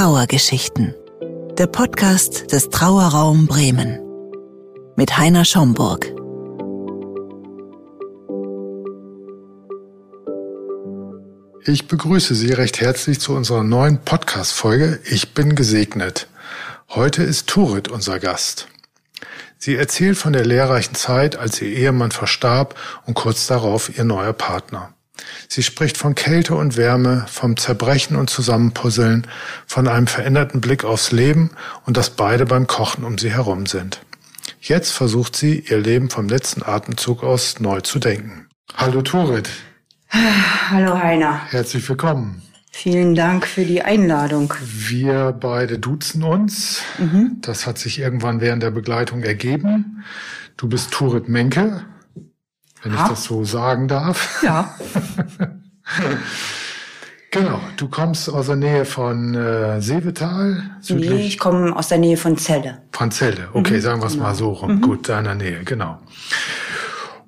Trauergeschichten. Der Podcast des Trauerraum Bremen. Mit Heiner Schomburg. Ich begrüße Sie recht herzlich zu unserer neuen Podcast-Folge Ich bin gesegnet. Heute ist Turit unser Gast. Sie erzählt von der lehrreichen Zeit, als ihr Ehemann verstarb und kurz darauf ihr neuer Partner. Sie spricht von Kälte und Wärme, vom Zerbrechen und Zusammenpuzzeln, von einem veränderten Blick aufs Leben und dass beide beim Kochen um sie herum sind. Jetzt versucht sie, ihr Leben vom letzten Atemzug aus neu zu denken. Hallo Turit. Hallo Heiner. Herzlich willkommen. Vielen Dank für die Einladung. Wir beide duzen uns. Mhm. Das hat sich irgendwann während der Begleitung ergeben. Du bist Turit Menke wenn ha? ich das so sagen darf. Ja. genau, du kommst aus der Nähe von äh, Seevetal. Südlich. Nee, ich komme aus der Nähe von Celle. Von Celle, okay, mhm, sagen wir es genau. mal so rum. Mhm. Gut, deiner Nähe, genau.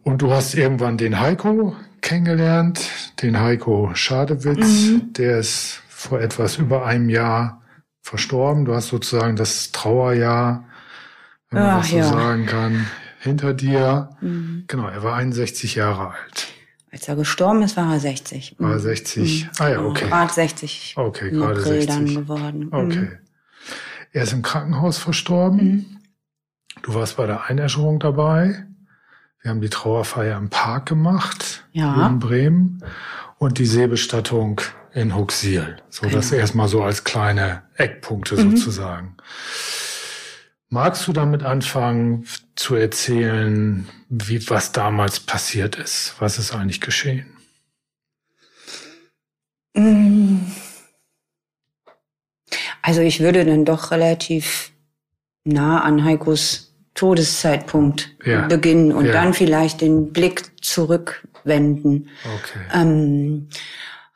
Und du hast irgendwann den Heiko kennengelernt, den Heiko Schadewitz, mhm. der ist vor etwas über einem Jahr verstorben. Du hast sozusagen das Trauerjahr, wenn man Ach, das so ja. sagen kann, hinter dir. Mhm. Genau, er war 61 Jahre alt. Als er gestorben ist, war er 60. War er 60? Mhm. Ah ja, okay. Gerade 60. Okay, gerade 60. dann geworden. Mhm. Okay. Er ist im Krankenhaus verstorben. Mhm. Du warst bei der Einäscherung dabei. Wir haben die Trauerfeier im Park gemacht. Ja. In Bremen. Und die Seebestattung in Huxil. So, genau. das erstmal so als kleine Eckpunkte mhm. sozusagen. Magst du damit anfangen zu erzählen, wie, was damals passiert ist? Was ist eigentlich geschehen? Mm. Also ich würde dann doch relativ nah an Heikos Todeszeitpunkt ja. beginnen und ja. dann vielleicht den Blick zurückwenden. Okay. Ähm,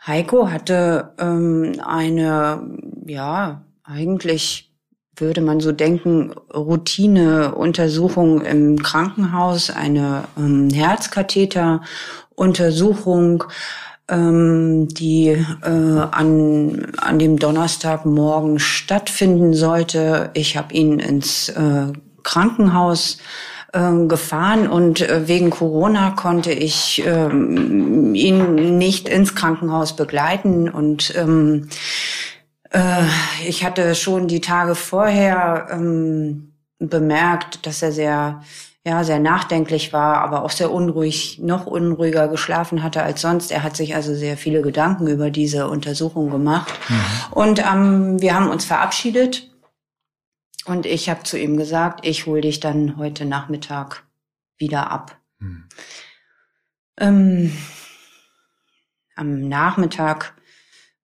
Heiko hatte ähm, eine, ja, eigentlich würde man so denken, Routineuntersuchung im Krankenhaus, eine ähm, Herzkatheteruntersuchung, ähm, die äh, an, an dem Donnerstagmorgen stattfinden sollte. Ich habe ihn ins äh, Krankenhaus äh, gefahren und äh, wegen Corona konnte ich ähm, ihn nicht ins Krankenhaus begleiten und ähm, äh, ich hatte schon die Tage vorher ähm, bemerkt, dass er sehr, ja, sehr nachdenklich war, aber auch sehr unruhig, noch unruhiger geschlafen hatte als sonst. Er hat sich also sehr viele Gedanken über diese Untersuchung gemacht. Mhm. Und ähm, wir haben uns verabschiedet. Und ich habe zu ihm gesagt, ich hole dich dann heute Nachmittag wieder ab. Mhm. Ähm, am Nachmittag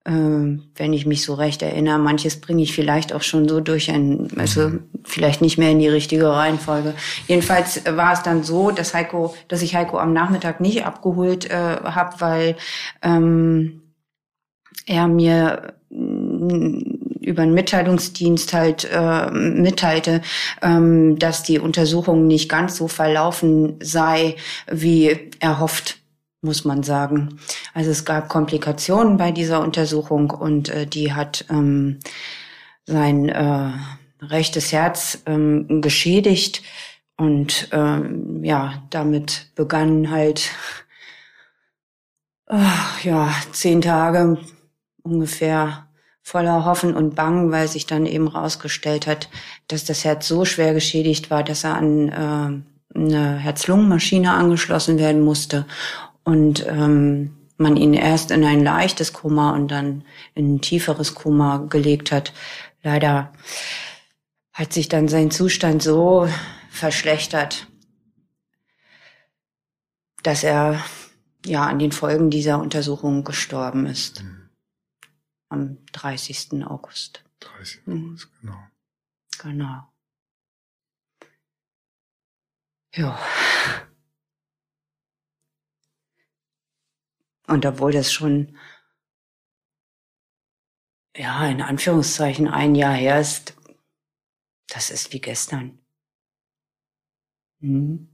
wenn ich mich so recht erinnere. Manches bringe ich vielleicht auch schon so durch ein, also mhm. vielleicht nicht mehr in die richtige Reihenfolge. Jedenfalls war es dann so, dass Heiko, dass ich Heiko am Nachmittag nicht abgeholt äh, habe, weil ähm, er mir mm, über einen Mitteilungsdienst halt äh, mitteilte, ähm, dass die Untersuchung nicht ganz so verlaufen sei, wie erhofft muss man sagen. Also es gab Komplikationen bei dieser Untersuchung und äh, die hat ähm, sein äh, rechtes Herz ähm, geschädigt und ähm, ja, damit begannen halt äh, ja zehn Tage ungefähr voller Hoffen und Bangen, weil sich dann eben rausgestellt hat, dass das Herz so schwer geschädigt war, dass er an äh, eine Herz-Lungen-Maschine angeschlossen werden musste und ähm, man ihn erst in ein leichtes Koma und dann in ein tieferes Koma gelegt hat. Leider hat sich dann sein Zustand so verschlechtert, dass er ja an den Folgen dieser Untersuchung gestorben ist. Mhm. Am 30. August. 30. Mhm. August, genau. Genau. Ja. Und obwohl das schon, ja, in Anführungszeichen ein Jahr her ist, das ist wie gestern. Hm.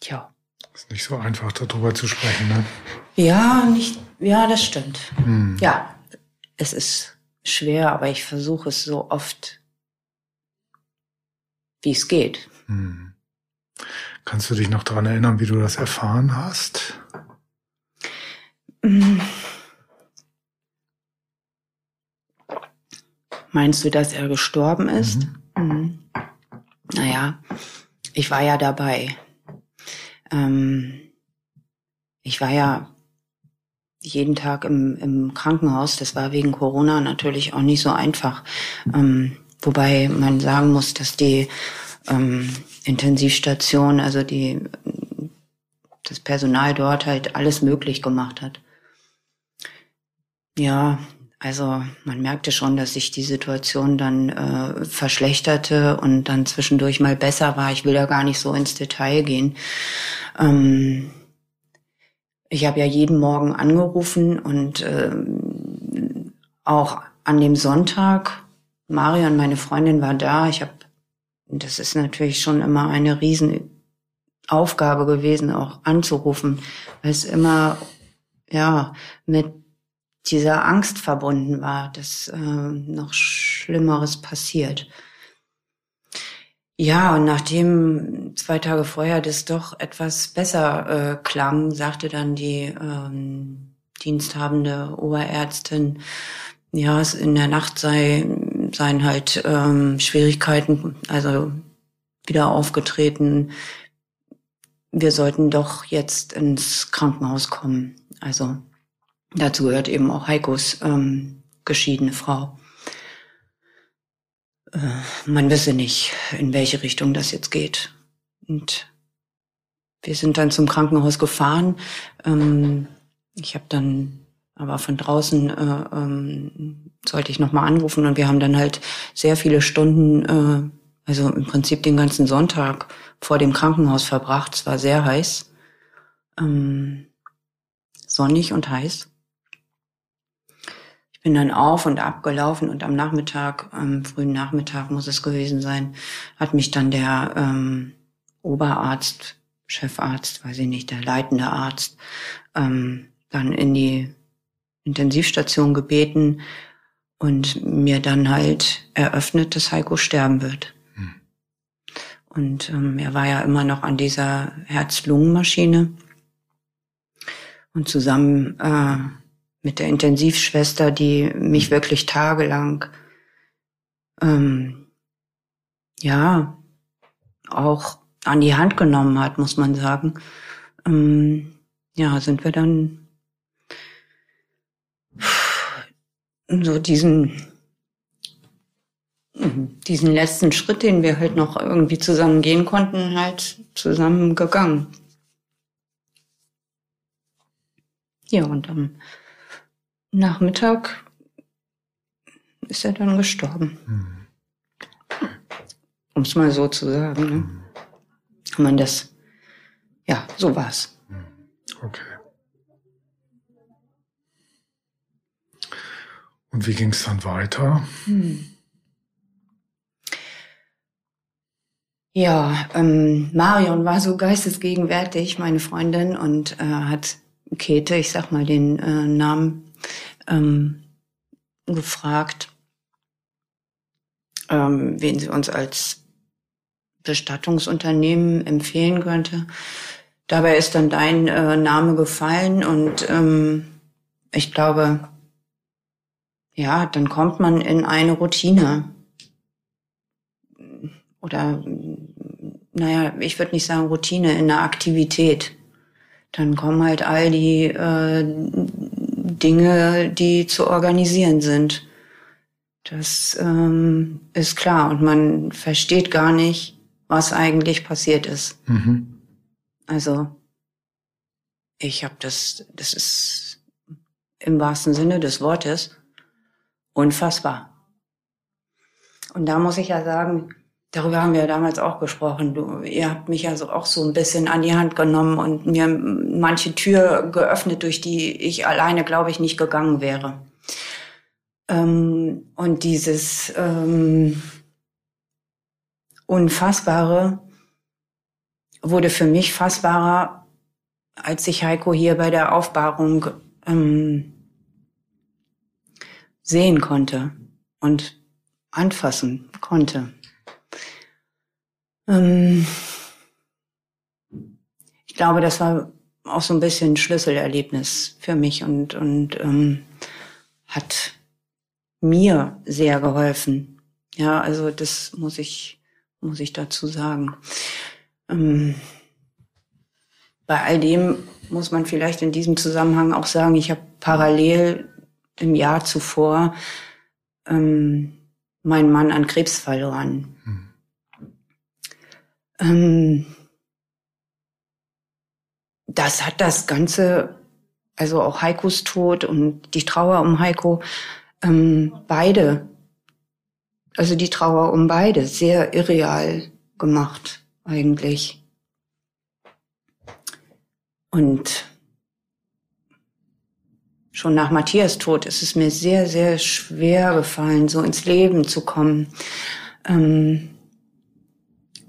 Tja. Ist nicht so einfach, darüber zu sprechen, ne? Ja, nicht, ja, das stimmt. Hm. Ja, es ist schwer, aber ich versuche es so oft, wie es geht. Hm. Kannst du dich noch daran erinnern, wie du das erfahren hast? Meinst du, dass er gestorben ist? Mhm. Mhm. Naja, ich war ja dabei. Ähm, ich war ja jeden Tag im, im Krankenhaus. Das war wegen Corona natürlich auch nicht so einfach. Ähm, wobei man sagen muss, dass die ähm, Intensivstation, also die, das Personal dort halt alles möglich gemacht hat. Ja, also man merkte schon, dass sich die Situation dann äh, verschlechterte und dann zwischendurch mal besser war. Ich will da gar nicht so ins Detail gehen. Ähm, ich habe ja jeden Morgen angerufen und ähm, auch an dem Sonntag, Marion, meine Freundin, war da. Ich habe, das ist natürlich schon immer eine Riesenaufgabe gewesen, auch anzurufen, weil es immer ja mit dieser Angst verbunden war, dass äh, noch Schlimmeres passiert. Ja, und nachdem zwei Tage vorher das doch etwas besser äh, klang, sagte dann die ähm, diensthabende Oberärztin, ja, es in der Nacht sei, seien halt ähm, Schwierigkeiten, also wieder aufgetreten. Wir sollten doch jetzt ins Krankenhaus kommen. Also dazu gehört eben auch Heikos ähm, geschiedene Frau. Äh, man wisse nicht, in welche Richtung das jetzt geht. Und wir sind dann zum Krankenhaus gefahren. Ähm, ich habe dann aber von draußen äh, ähm, sollte ich nochmal anrufen und wir haben dann halt sehr viele Stunden, äh, also im Prinzip den ganzen Sonntag vor dem Krankenhaus verbracht. Es war sehr heiß, ähm, sonnig und heiß bin dann auf und abgelaufen und am Nachmittag, am frühen Nachmittag muss es gewesen sein, hat mich dann der ähm, Oberarzt, Chefarzt, weiß ich nicht, der leitende Arzt, ähm, dann in die Intensivstation gebeten und mir dann halt eröffnet, dass Heiko sterben wird. Hm. Und ähm, er war ja immer noch an dieser Herz-Lungen-Maschine. Und zusammen äh, mit der Intensivschwester, die mich wirklich tagelang, ähm, ja, auch an die Hand genommen hat, muss man sagen. Ähm, ja, sind wir dann so diesen diesen letzten Schritt, den wir halt noch irgendwie zusammen gehen konnten, halt zusammen gegangen. Ja, und am Nachmittag ist er dann gestorben. Mhm. Um es mal so zu sagen. Ne? Mhm. Wenn man das, ja, so war's. Mhm. Okay. Und wie ging es dann weiter? Hm. Ja, ähm, Marion war so geistesgegenwärtig, meine Freundin, und äh, hat Käthe, ich sag mal den äh, Namen, ähm, gefragt, ähm, wen sie uns als Bestattungsunternehmen empfehlen könnte. Dabei ist dann dein äh, Name gefallen und ähm, ich glaube, ja, dann kommt man in eine Routine. Oder, naja, ich würde nicht sagen Routine, in eine Aktivität. Dann kommen halt all die äh, Dinge, die zu organisieren sind. Das ähm, ist klar und man versteht gar nicht, was eigentlich passiert ist. Mhm. Also ich habe das, das ist im wahrsten Sinne des Wortes unfassbar. Und da muss ich ja sagen, darüber haben wir ja damals auch gesprochen. Du, ihr habt mich ja so auch so ein bisschen an die Hand genommen und mir manche Tür geöffnet, durch die ich alleine, glaube ich, nicht gegangen wäre. Ähm, und dieses ähm, Unfassbare wurde für mich fassbarer, als ich Heiko hier bei der Aufbahrung ähm, sehen konnte und anfassen konnte. Ähm ich glaube, das war auch so ein bisschen ein Schlüsselerlebnis für mich und, und ähm, hat mir sehr geholfen. Ja, also das muss ich, muss ich dazu sagen. Ähm, bei all dem muss man vielleicht in diesem Zusammenhang auch sagen, ich habe parallel im Jahr zuvor ähm, meinen Mann an Krebs verloren. Hm. Ähm, das hat das Ganze, also auch Heikos Tod und die Trauer um Heiko, ähm, beide, also die Trauer um beide, sehr irreal gemacht eigentlich. Und schon nach Matthias Tod ist es mir sehr, sehr schwer gefallen, so ins Leben zu kommen. Ähm,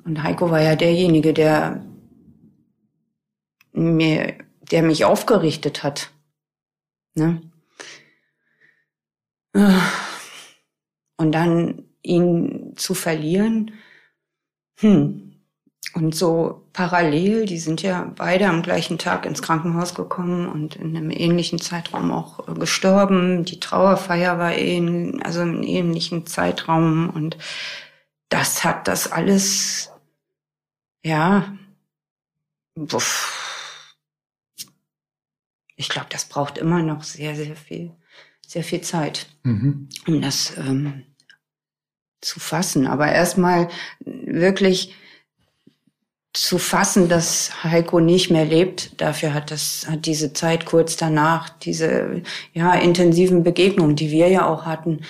und Heiko war ja derjenige, der mir, der mich aufgerichtet hat. Ne? Und dann ihn zu verlieren, hm. Und so parallel, die sind ja beide am gleichen Tag ins Krankenhaus gekommen und in einem ähnlichen Zeitraum auch äh, gestorben. Die Trauerfeier war ähn, also im ähnlichen Zeitraum und das hat das alles, ja, uff, ich glaube, das braucht immer noch sehr, sehr viel, sehr viel Zeit, mhm. um das ähm, zu fassen. Aber erstmal wirklich zu fassen, dass Heiko nicht mehr lebt. Dafür hat das, hat diese Zeit kurz danach, diese, ja, intensiven Begegnungen, die wir ja auch hatten,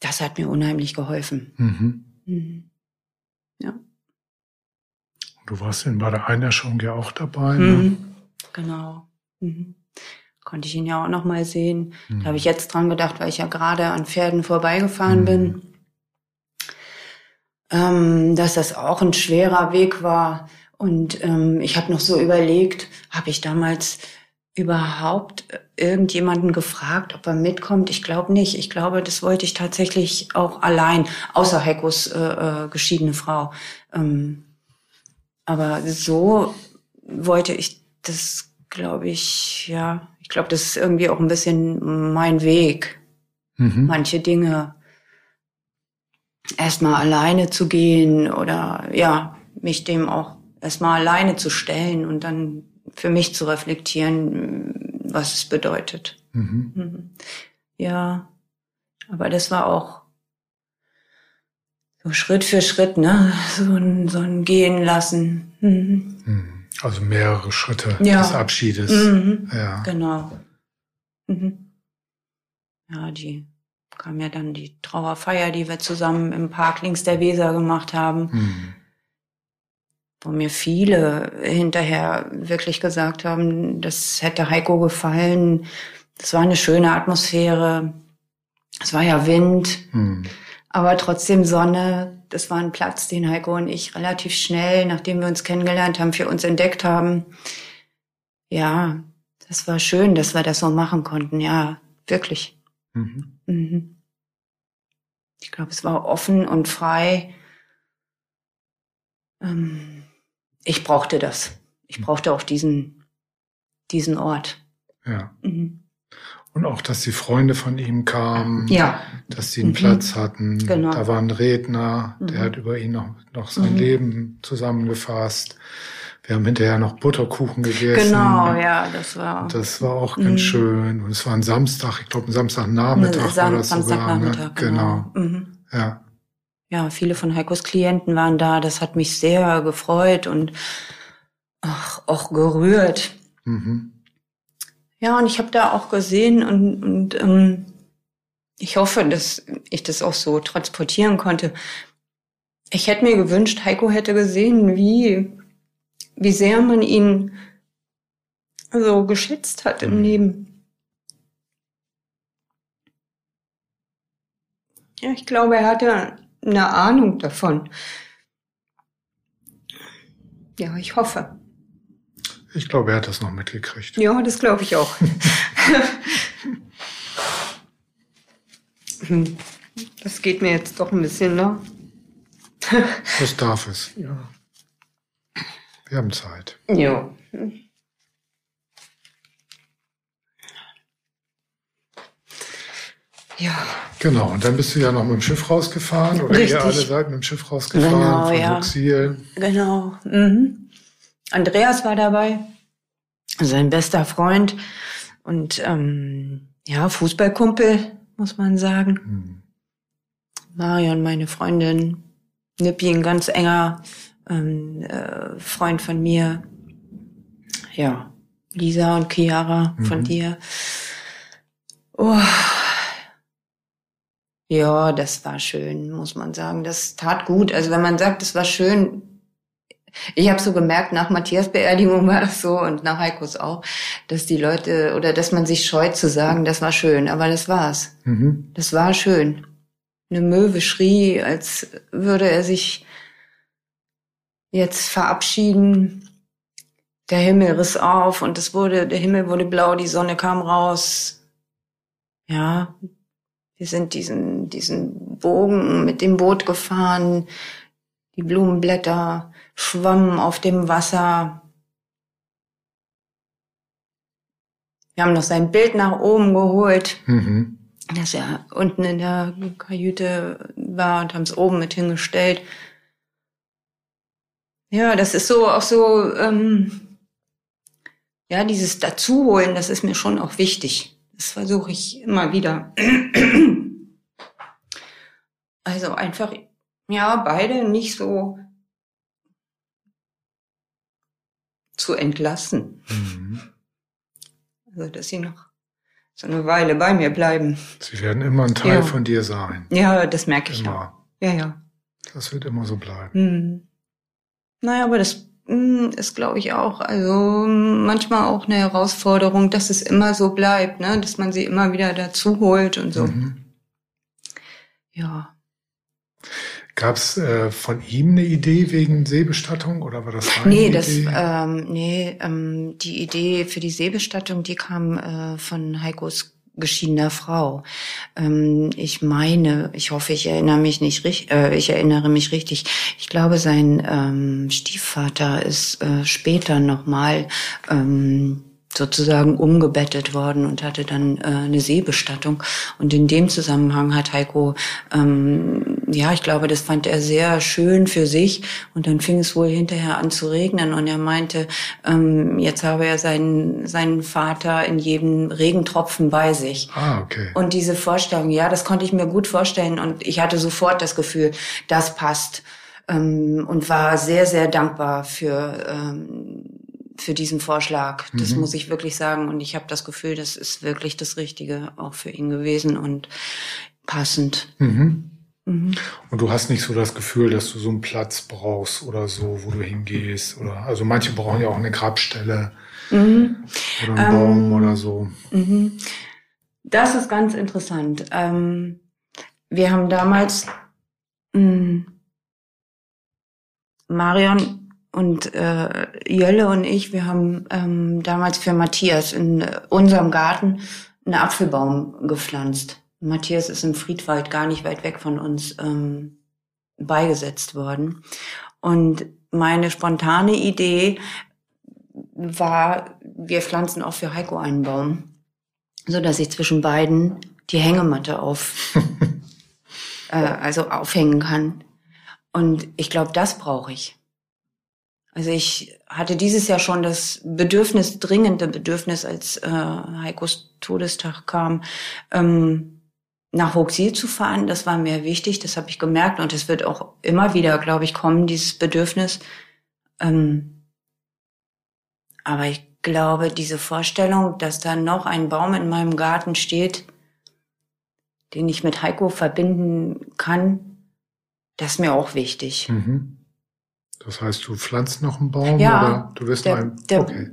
das hat mir unheimlich geholfen. Mhm. Mhm. Du warst in bei der Einherschauung ja auch dabei. Ne? Mhm. Genau. Mhm. Konnte ich ihn ja auch noch mal sehen. Mhm. Da habe ich jetzt dran gedacht, weil ich ja gerade an Pferden vorbeigefahren mhm. bin. Ähm, dass das auch ein schwerer Weg war. Und ähm, ich habe noch so überlegt, habe ich damals überhaupt irgendjemanden gefragt, ob er mitkommt? Ich glaube nicht. Ich glaube, das wollte ich tatsächlich auch allein, außer Heikos äh, äh, geschiedene Frau. Ähm, aber so wollte ich das glaube ich, ja, ich glaube, das ist irgendwie auch ein bisschen mein Weg. Mhm. Manche Dinge erstmal alleine zu gehen oder ja, mich dem auch erstmal alleine zu stellen und dann für mich zu reflektieren, was es bedeutet. Mhm. Mhm. Ja, aber das war auch so Schritt für Schritt, ne? So ein, so ein Gehen lassen. Mhm. mhm. Also mehrere Schritte ja. des Abschiedes. Mhm. Ja. Genau. Mhm. Ja, die kam ja dann die Trauerfeier, die wir zusammen im Park links der Weser gemacht haben. Mhm. Wo mir viele hinterher wirklich gesagt haben, das hätte Heiko gefallen. Das war eine schöne Atmosphäre. Es war ja Wind, mhm. Aber trotzdem Sonne das war ein Platz, den Heiko und ich relativ schnell, nachdem wir uns kennengelernt haben, für uns entdeckt haben. Ja, das war schön, dass wir das so machen konnten. Ja, wirklich. Mhm. Mhm. Ich glaube, es war offen und frei. Ähm, ich brauchte das. Ich brauchte auch diesen, diesen Ort. Ja. Mhm. Und auch, dass die Freunde von ihm kamen, ja. dass sie einen mhm. Platz hatten. Genau. Da war ein Redner, der mhm. hat über ihn noch, noch sein mhm. Leben zusammengefasst. Wir haben hinterher noch Butterkuchen gegessen. Genau, ja, das war. Das war auch ganz mhm. schön. Und es war ein Samstag, ich glaube ein Samstagnachmittag Sam war das Samstagnachmittag, sogar. Ne? Genau. genau. Mhm. Ja. Ja, viele von Heikos Klienten waren da. Das hat mich sehr gefreut und ach, auch gerührt. Mhm. Ja, und ich habe da auch gesehen und, und ähm, ich hoffe, dass ich das auch so transportieren konnte. Ich hätte mir gewünscht, Heiko hätte gesehen, wie, wie sehr man ihn so geschätzt hat im mhm. Leben. Ja, ich glaube, er hatte eine Ahnung davon. Ja, ich hoffe. Ich glaube, er hat das noch mitgekriegt. Ja, das glaube ich auch. Das geht mir jetzt doch ein bisschen, ne? Das darf es. Ja. Wir haben Zeit. Ja. Ja. Genau, und dann bist du ja noch mit dem Schiff rausgefahren oder Richtig. ihr alle seid mit dem Schiff rausgefahren Genau, von ja. Luxil. Genau. Mhm. Andreas war dabei, sein bester Freund und ähm, ja, Fußballkumpel, muss man sagen. Hm. Marion, meine Freundin, Nippi, ein ganz enger ähm, äh, Freund von mir. Ja, Lisa und Chiara von Mhm. dir. Oh. Ja, das war schön, muss man sagen. Das tat gut. Also wenn man sagt, es war schön, ich habe so gemerkt, nach Matthias Beerdigung war das so und nach Heikos auch, dass die Leute oder dass man sich scheut zu sagen, das war schön, aber das war's. Mhm. Das war schön. Eine Möwe schrie, als würde er sich jetzt verabschieden. Der Himmel riss auf und es wurde, der Himmel wurde blau, die Sonne kam raus. Ja, wir sind diesen, diesen Bogen mit dem Boot gefahren. Die Blumenblätter schwammen auf dem Wasser. Wir haben noch sein Bild nach oben geholt Mhm. dass er unten in der Kajüte war und haben es oben mit hingestellt. Ja, das ist so auch so, ähm, ja, dieses Dazuholen, das ist mir schon auch wichtig. Das versuche ich immer wieder. Also einfach, ja, beide nicht so zu entlassen. Mhm. Also, dass sie noch so eine Weile bei mir bleiben. Sie werden immer ein Teil Ja. von dir sein. Ja, das merke ich. Immer. Ja, ja. Das wird immer so bleiben. Hm. Naja, aber das hm, ist, glaube ich, auch, also hm, manchmal auch eine Herausforderung, dass es immer so bleibt, ne? dass man sie immer wieder dazu holt und so. Mhm. Ja. Gab es äh, von ihm eine Idee wegen Seebestattung oder war das seine Nee, Idee? das, ähm, nee, ähm, die Idee für die Seebestattung, die kam äh, von Heikos geschiedener Frau. Ähm, ich meine, ich hoffe, ich erinnere mich nicht richtig, äh, ich erinnere mich richtig. Ich glaube, sein ähm, Stiefvater ist äh, später nochmal ähm, sozusagen umgebettet worden und hatte dann äh, eine Seebestattung. Und in dem Zusammenhang hat Heiko, ähm, ja, ich glaube, das fand er sehr schön für sich. Und dann fing es wohl hinterher an zu regnen und er meinte, ähm, jetzt habe er seinen, seinen Vater in jedem Regentropfen bei sich. Ah, okay. Und diese Vorstellung, ja, das konnte ich mir gut vorstellen und ich hatte sofort das Gefühl, das passt ähm, und war sehr, sehr dankbar für, ähm, für diesen Vorschlag. Das Mhm. muss ich wirklich sagen und ich habe das Gefühl, das ist wirklich das Richtige auch für ihn gewesen und passend. Mhm. Mhm. Und du hast nicht so das Gefühl, dass du so einen Platz brauchst oder so, wo du hingehst. Oder also manche brauchen ja auch eine Grabstelle Mhm. oder einen Baum Ähm, oder so. Mhm. Das ist ganz interessant. Ähm, wir haben damals mh, Marion und äh, Jölle und ich, wir haben ähm, damals für Matthias in unserem Garten einen Apfelbaum gepflanzt. Matthias ist im Friedwald gar nicht weit weg von uns ähm, beigesetzt worden. Und meine spontane Idee war, wir pflanzen auch für Heiko einen Baum, so dass ich zwischen beiden die Hängematte auf, äh, also aufhängen kann. Und ich glaube, das brauche ich. Also ich hatte dieses Jahr schon das Bedürfnis, dringende Bedürfnis, als äh, Heikos Todestag kam, ähm, nach Hochsiel zu fahren. Das war mir wichtig, das habe ich gemerkt und es wird auch immer wieder, glaube ich, kommen, dieses Bedürfnis. Ähm, aber ich glaube, diese Vorstellung, dass da noch ein Baum in meinem Garten steht, den ich mit Heiko verbinden kann, das ist mir auch wichtig. Mhm. Das heißt, du pflanzt noch einen Baum Ja, oder du wirst der- noch einen. der- okay,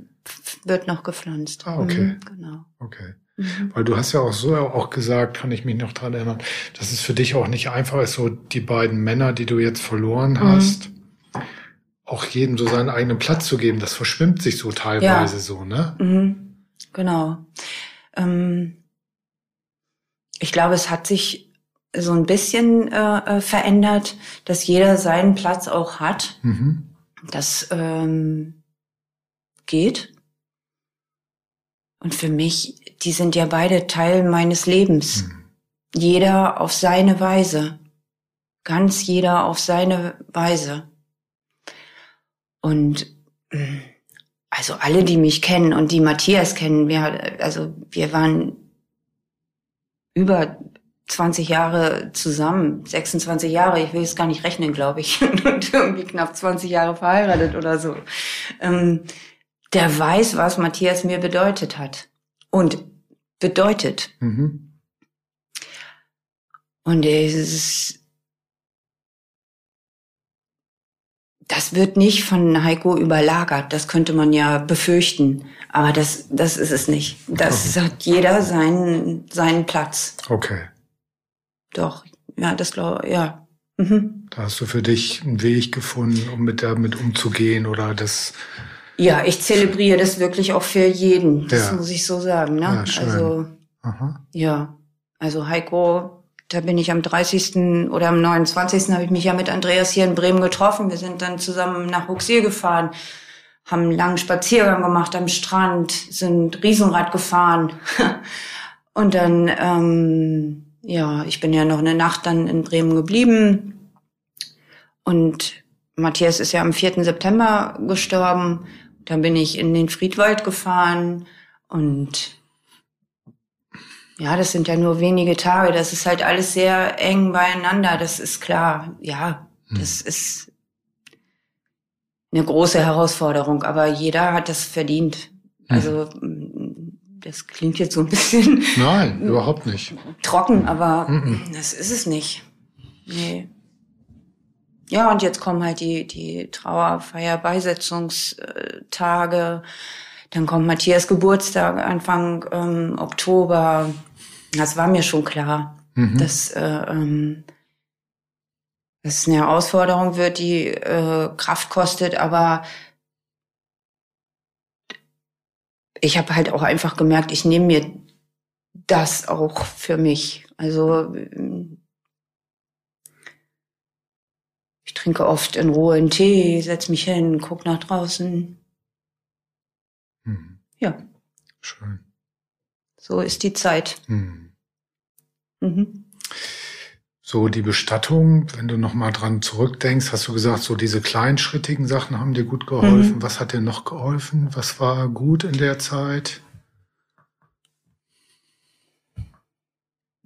Wird noch gepflanzt. Ah, okay. Mhm, genau. okay. Mhm. Weil du hast ja auch so auch gesagt, kann ich mich noch dran erinnern, dass es für dich auch nicht einfach ist, so die beiden Männer, die du jetzt verloren Mhm. hast, auch jedem so seinen eigenen Platz zu geben. Das verschwimmt sich so teilweise so, ne? Mhm, genau. Ähm, ich glaube, es hat sich so ein bisschen äh, äh, verändert, dass jeder seinen Platz auch hat. Mhm. Das ähm, geht. Und für mich, die sind ja beide Teil meines Lebens. Mhm. Jeder auf seine Weise. Ganz jeder auf seine Weise. Und also alle, die mich kennen und die Matthias kennen, wir, also wir waren über 20 Jahre zusammen, 26 Jahre, ich will es gar nicht rechnen, glaube ich, und irgendwie knapp 20 Jahre verheiratet oder so. Ähm, der weiß, was Matthias mir bedeutet hat und bedeutet. Mhm. Und es das wird nicht von Heiko überlagert. Das könnte man ja befürchten. Aber das, das ist es nicht. Das okay. hat jeder seinen, seinen Platz. Okay. Doch, ja, das glaube ja. Mhm. Da hast du für dich einen Weg gefunden, um mit damit umzugehen oder das. Ja, ich zelebriere das wirklich auch für jeden. Das ja. muss ich so sagen. Ne? Ja. Also, Aha. ja, also Heiko, da bin ich am 30. oder am 29. habe ich mich ja mit Andreas hier in Bremen getroffen. Wir sind dann zusammen nach Huxier gefahren, haben einen langen Spaziergang gemacht am Strand, sind Riesenrad gefahren. Und dann ähm, ja, ich bin ja noch eine Nacht dann in Bremen geblieben. Und Matthias ist ja am 4. September gestorben. Dann bin ich in den Friedwald gefahren und ja, das sind ja nur wenige Tage. Das ist halt alles sehr eng beieinander. Das ist klar. Ja, hm. das ist eine große Herausforderung, aber jeder hat das verdient. Hm. Also das klingt jetzt so ein bisschen. Nein, überhaupt nicht. Trocken, aber mm das ist es nicht. Nee. Ja, und jetzt kommen halt die, die Trauerfeier, Beisetzungstage. Dann kommt Matthias Geburtstag Anfang ähm, Oktober. Das war mir schon klar, mhm. dass äh, ähm, das eine Herausforderung wird, die äh, Kraft kostet, aber ich habe halt auch einfach gemerkt, ich nehme mir das auch für mich. Also ich trinke oft in Ruhe einen Tee, setz mich hin, guck nach draußen. Hm. Ja. Schön. So ist die Zeit. Hm. Mhm. So die Bestattung, wenn du noch mal dran zurückdenkst, hast du gesagt, so diese kleinschrittigen Sachen haben dir gut geholfen. Mhm. Was hat dir noch geholfen? Was war gut in der Zeit?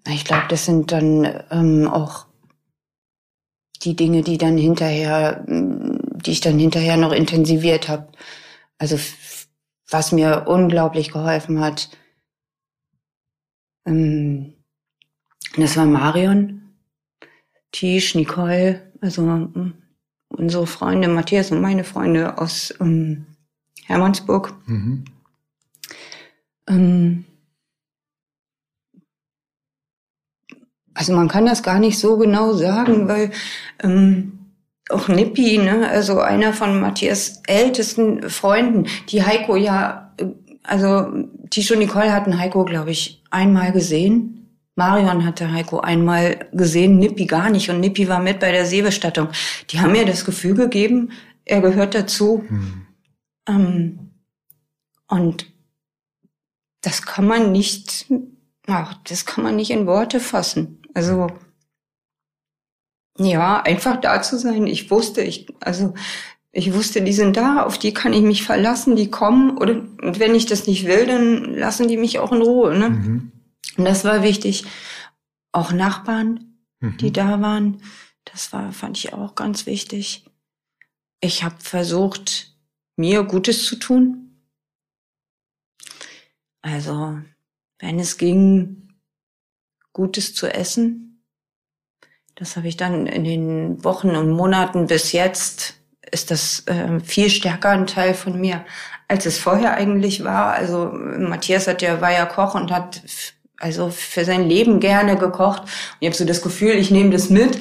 Ich glaube, das sind dann ähm, auch die Dinge, die dann hinterher, die ich dann hinterher noch intensiviert habe. Also was mir unglaublich geholfen hat, ähm, das war Marion Tisch, Nicole, also mm, unsere Freunde, Matthias und meine Freunde aus ähm, Hermannsburg. Mhm. Ähm, also man kann das gar nicht so genau sagen, weil ähm, auch Nippi, ne, also einer von Matthias ältesten Freunden, die Heiko ja, also Tisch und Nicole hatten Heiko, glaube ich, einmal gesehen. Marion hatte Heiko einmal gesehen, Nippi gar nicht. Und Nippi war mit bei der Seebestattung. Die haben mir das Gefühl gegeben, er gehört dazu. Hm. Ähm, und das kann man nicht, ach, das kann man nicht in Worte fassen. Also, ja, einfach da zu sein. Ich wusste, ich, also, ich wusste, die sind da, auf die kann ich mich verlassen, die kommen. Oder, und wenn ich das nicht will, dann lassen die mich auch in Ruhe, ne? Mhm. Und das war wichtig. Auch Nachbarn, mhm. die da waren, das war, fand ich auch ganz wichtig. Ich habe versucht, mir Gutes zu tun. Also, wenn es ging, Gutes zu essen. Das habe ich dann in den Wochen und Monaten bis jetzt ist das äh, viel stärker ein Teil von mir, als es vorher eigentlich war. Also Matthias hat ja war ja Koch und hat also für sein Leben gerne gekocht. Und ich habe so das Gefühl, ich nehme das mit,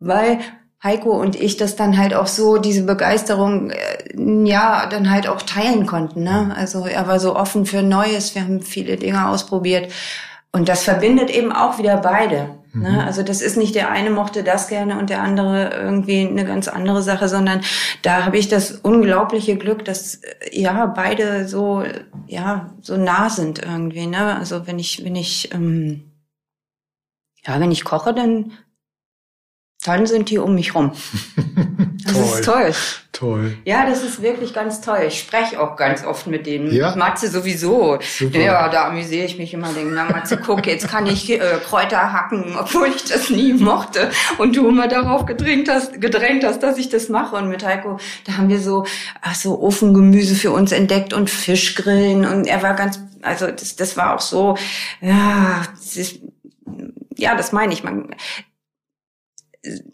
weil Heiko und ich das dann halt auch so, diese Begeisterung, äh, ja, dann halt auch teilen konnten. Ne? Also er war so offen für Neues, wir haben viele Dinge ausprobiert. Und das verbindet eben auch wieder beide. Ne? Mhm. Also das ist nicht der eine mochte das gerne und der andere irgendwie eine ganz andere Sache, sondern da habe ich das unglaubliche Glück, dass ja beide so ja so nah sind irgendwie. Ne? Also wenn ich wenn ich ähm, ja wenn ich koche, dann dann sind die um mich rum. Das toll. ist toll. Toll. Ja, das ist wirklich ganz toll. Ich spreche auch ganz oft mit denen. Ja? Matze sowieso. Super. Ja, da amüsiere ich mich immer. Denke, na Matze, guck, jetzt kann ich äh, Kräuter hacken, obwohl ich das nie mochte. Und du immer darauf gedrängt hast, gedrängt hast, dass ich das mache. Und mit Heiko, da haben wir so, ach so, Ofengemüse für uns entdeckt und Fischgrillen. Und er war ganz, also das, das war auch so, ja, das ist, ja, das meine ich. Man,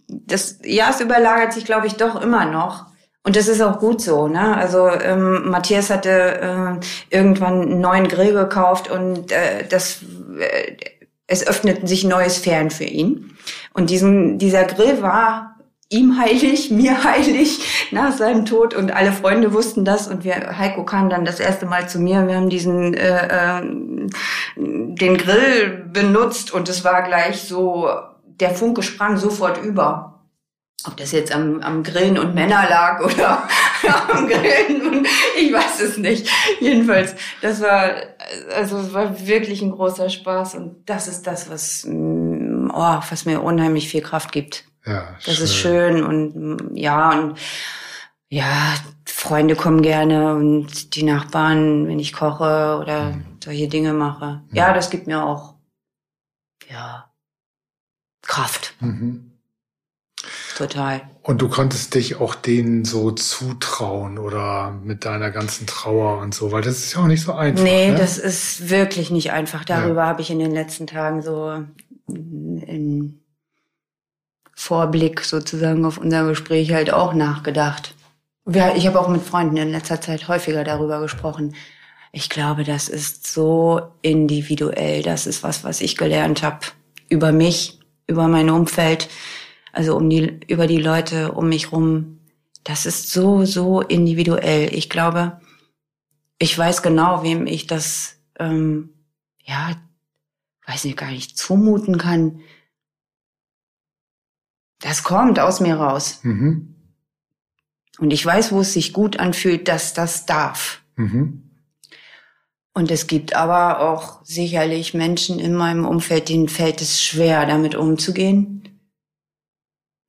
das, ja, es überlagert sich, glaube ich, doch immer noch. Und das ist auch gut so, ne? Also ähm, Matthias hatte äh, irgendwann einen neuen Grill gekauft und äh, das äh, es öffneten sich neue Sphären für ihn. Und diesen, dieser Grill war ihm heilig, mir heilig nach seinem Tod und alle Freunde wussten das und wir Heiko kam dann das erste Mal zu mir. Wir haben diesen äh, äh, den Grill benutzt und es war gleich so der Funke sprang sofort über. Ob das jetzt am, am Grillen und Männer lag oder am Grillen und ich weiß es nicht. Jedenfalls, das war, also es war wirklich ein großer Spaß und das ist das, was, mm, oh, was mir unheimlich viel Kraft gibt. Ja, das schön. ist schön und mm, ja und ja, Freunde kommen gerne und die Nachbarn, wenn ich koche oder mhm. solche Dinge mache. Ja, ja, das gibt mir auch, ja, Kraft. Mhm. Total. Und du konntest dich auch denen so zutrauen oder mit deiner ganzen Trauer und so, weil das ist ja auch nicht so einfach. Nee, ne? das ist wirklich nicht einfach. Darüber ja. habe ich in den letzten Tagen so in Vorblick sozusagen auf unser Gespräch halt auch nachgedacht. Ich habe auch mit Freunden in letzter Zeit häufiger darüber gesprochen. Ich glaube, das ist so individuell. Das ist was, was ich gelernt habe über mich über mein Umfeld, also um die, über die Leute um mich rum. Das ist so, so individuell. Ich glaube, ich weiß genau, wem ich das, ähm, ja, weiß nicht, gar nicht zumuten kann. Das kommt aus mir raus. Mhm. Und ich weiß, wo es sich gut anfühlt, dass das darf. Mhm. Und es gibt aber auch sicherlich Menschen in meinem Umfeld, denen fällt es schwer, damit umzugehen.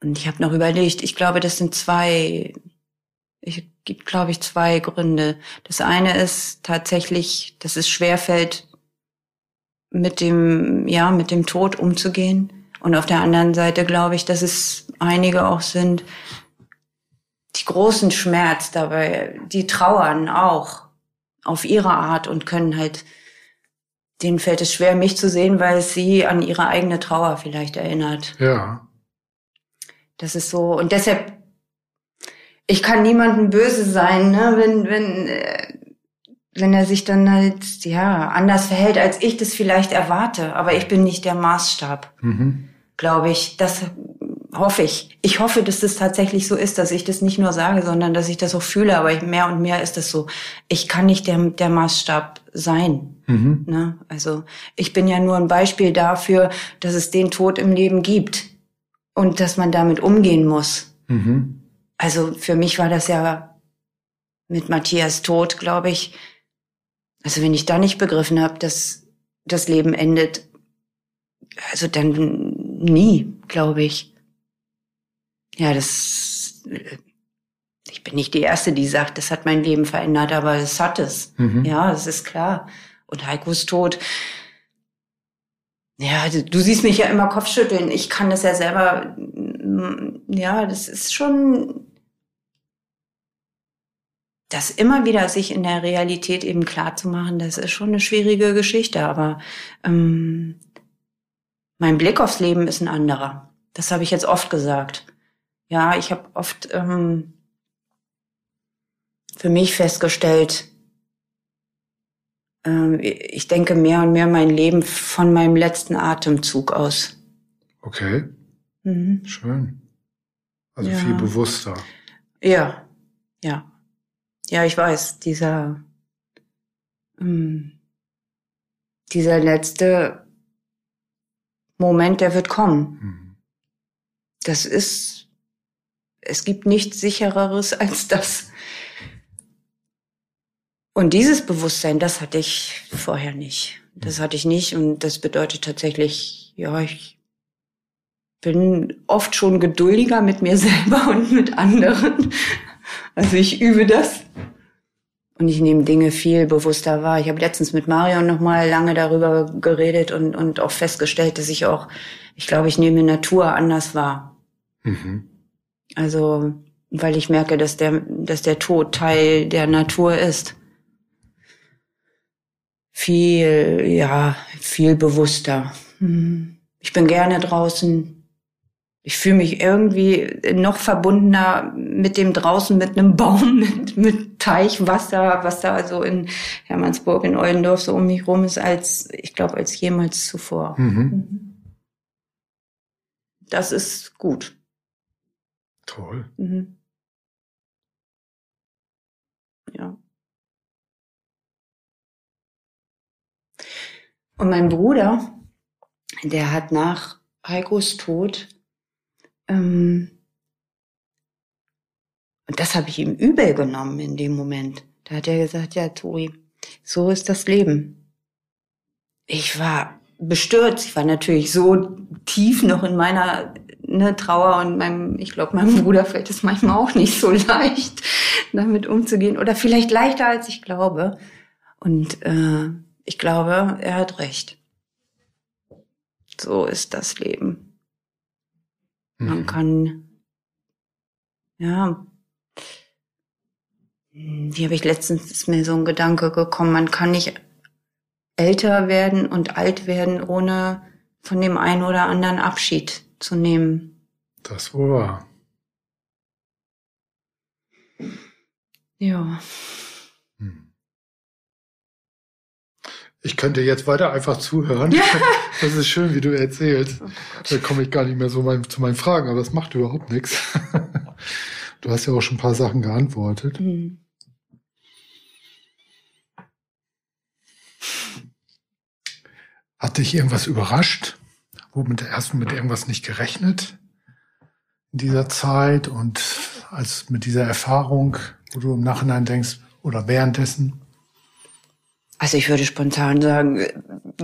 Und ich habe noch überlegt, ich glaube, das sind zwei, es gibt, glaube ich, zwei Gründe. Das eine ist tatsächlich, dass es schwer fällt, mit dem, ja, mit dem Tod umzugehen. Und auf der anderen Seite glaube ich, dass es einige auch sind, die großen Schmerz dabei, die trauern auch auf ihre Art und können halt, denen fällt es schwer, mich zu sehen, weil es sie an ihre eigene Trauer vielleicht erinnert. Ja. Das ist so, und deshalb, ich kann niemandem böse sein, ne, wenn, wenn, äh, wenn er sich dann halt, ja, anders verhält, als ich das vielleicht erwarte. Aber ich bin nicht der Maßstab, mhm. glaube ich. Das hoffe ich. Ich hoffe, dass das tatsächlich so ist, dass ich das nicht nur sage, sondern dass ich das auch fühle. Aber mehr und mehr ist es so. Ich kann nicht der, der Maßstab sein. Mhm. Ne? Also ich bin ja nur ein Beispiel dafür, dass es den Tod im Leben gibt und dass man damit umgehen muss. Mhm. Also für mich war das ja mit Matthias Tod, glaube ich. Also wenn ich da nicht begriffen habe, dass das Leben endet, also dann nie, glaube ich. Ja, das, ich bin nicht die Erste, die sagt, das hat mein Leben verändert, aber es hat es. Mhm. Ja, das ist klar. Und Heikos Tod, ja, du siehst mich ja immer Kopfschütteln. Ich kann das ja selber, ja, das ist schon, das immer wieder sich in der Realität eben klar zu machen, das ist schon eine schwierige Geschichte, aber ähm, mein Blick aufs Leben ist ein anderer. Das habe ich jetzt oft gesagt ja, ich habe oft ähm, für mich festgestellt, äh, ich denke mehr und mehr mein Leben von meinem letzten Atemzug aus. Okay. Mhm. Schön. Also ja. viel bewusster. Ja, ja. Ja, ich weiß, dieser, ähm, dieser letzte Moment, der wird kommen. Mhm. Das ist, es gibt nichts sichereres als das. Und dieses Bewusstsein, das hatte ich vorher nicht. Das hatte ich nicht und das bedeutet tatsächlich, ja, ich bin oft schon geduldiger mit mir selber und mit anderen. Also ich übe das und ich nehme Dinge viel bewusster wahr. Ich habe letztens mit Marion noch mal lange darüber geredet und, und auch festgestellt, dass ich auch, ich glaube, ich nehme Natur anders wahr. Mhm. Also, weil ich merke, dass der, dass der Tod Teil der Natur ist. Viel, ja, viel bewusster. Mhm. Ich bin gerne draußen ich fühle mich irgendwie noch verbundener mit dem draußen, mit einem Baum, mit, mit Teich, Wasser, was da so in Hermannsburg, in Eulendorf so um mich rum ist, als, ich glaube, als jemals zuvor. Mhm. mhm. Das ist gut. Toll. Mhm. Ja. Und mein Bruder, der hat nach Heikos Tod ähm, und das habe ich ihm übel genommen in dem Moment. Da hat er gesagt, ja, Tori, so ist das Leben. Ich war bestürzt. Ich war natürlich so tief noch in meiner ne, Trauer und meinem, ich glaube, meinem Bruder fällt es manchmal auch nicht so leicht, damit umzugehen. Oder vielleicht leichter, als ich glaube. Und äh, ich glaube, er hat recht. So ist das Leben. Man mhm. kann, ja, wie habe ich letztens ist mir so ein Gedanke gekommen, man kann nicht älter werden und alt werden, ohne von dem einen oder anderen Abschied zu nehmen. Das wohl wahr. Ja. Ich könnte jetzt weiter einfach zuhören. Ja. Das ist schön, wie du erzählst. Oh da komme ich gar nicht mehr so mein, zu meinen Fragen, aber das macht überhaupt nichts. Du hast ja auch schon ein paar Sachen geantwortet. Mhm. Hat dich irgendwas überrascht? Womit erst mit irgendwas nicht gerechnet in dieser Zeit und als mit dieser Erfahrung, wo du im Nachhinein denkst oder währenddessen? Also ich würde spontan sagen,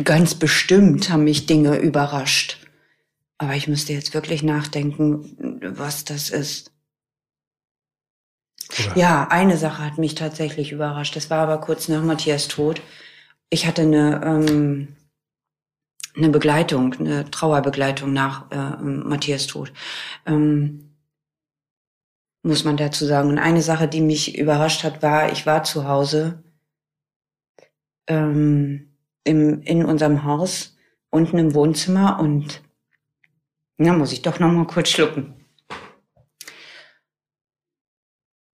ganz bestimmt haben mich Dinge überrascht. Aber ich müsste jetzt wirklich nachdenken, was das ist. Oder? Ja, eine Sache hat mich tatsächlich überrascht. Das war aber kurz nach Matthias Tod. Ich hatte eine, ähm, eine Begleitung, eine Trauerbegleitung nach äh, Matthias Tod. Ähm, muss man dazu sagen. Und eine Sache, die mich überrascht hat, war, ich war zu Hause ähm, im, in unserem Haus unten im Wohnzimmer und na, muss ich doch noch mal kurz schlucken.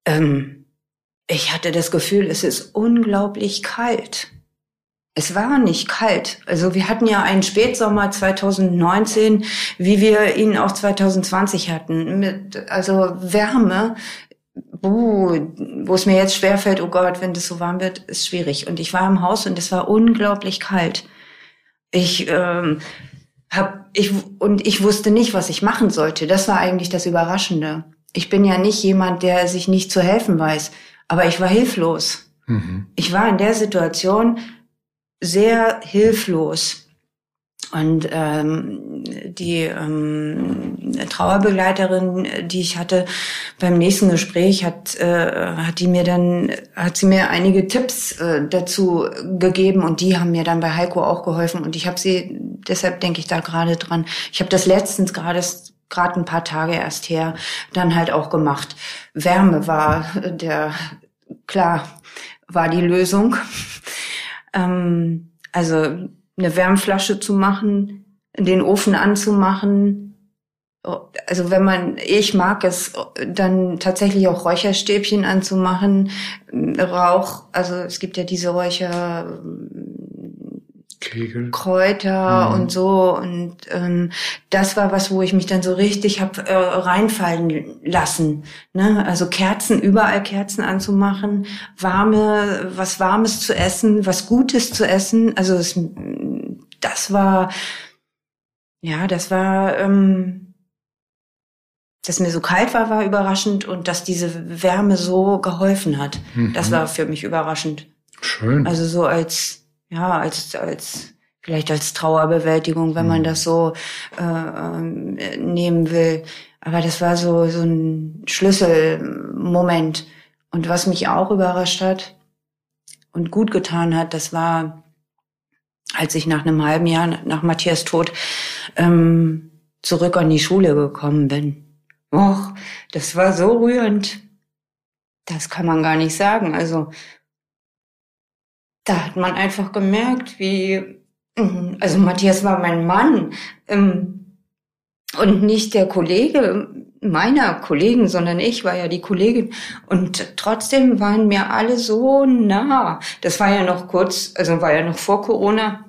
Ähm, ich hatte das Gefühl, es ist unglaublich kalt. Es war nicht kalt. Also wir hatten ja einen Spätsommer 2019, wie wir ihn auch 2020 hatten, mit also Wärme, uh, wo es mir jetzt schwerfällt, oh Gott, wenn das so warm wird, ist schwierig. Und ich war im Haus und es war unglaublich kalt. Ich ähm, hab, ich und ich wusste nicht, was ich machen sollte. Das war eigentlich das Überraschende. Ich bin ja nicht jemand, der sich nicht zu helfen weiß, aber ich war hilflos. Mhm. Ich war in der Situation sehr hilflos. Und ähm, die ähm, Trauerbegleiterin, die ich hatte beim nächsten Gespräch, hat, äh, hat die mir dann, hat sie mir einige Tipps äh, dazu gegeben und die haben mir dann bei Heiko auch geholfen und ich habe sie, deshalb denke ich da gerade dran. Ich habe das letztens gerade gerade ein paar Tage erst her dann halt auch gemacht. Wärme war der klar war die Lösung. Ähm, also eine Wärmflasche zu machen, den Ofen anzumachen. Also wenn man, ich mag es, dann tatsächlich auch Räucherstäbchen anzumachen, Rauch, also es gibt ja diese Räucher, Kegel. Kräuter mhm. und so. Und ähm, das war was, wo ich mich dann so richtig hab äh, reinfallen lassen. Ne? Also Kerzen, überall Kerzen anzumachen, warme, was Warmes zu essen, was Gutes zu essen. Also es, das war ja, das war, ähm, dass mir so kalt war, war überraschend und dass diese Wärme so geholfen hat. Mhm. Das war für mich überraschend. Schön. Also so als, ja, als, als, vielleicht als Trauerbewältigung, wenn mhm. man das so äh, ähm, nehmen will. Aber das war so, so ein Schlüsselmoment. Und was mich auch überrascht hat und gut getan hat, das war, als ich nach einem halben Jahr nach Matthias Tod ähm, zurück an die Schule gekommen bin. Och, das war so rührend. Das kann man gar nicht sagen. Also, da hat man einfach gemerkt, wie, also Matthias war mein Mann ähm, und nicht der Kollege meiner Kollegen, sondern ich war ja die Kollegin. Und trotzdem waren mir alle so nah. Das war ja noch kurz, also war ja noch vor Corona.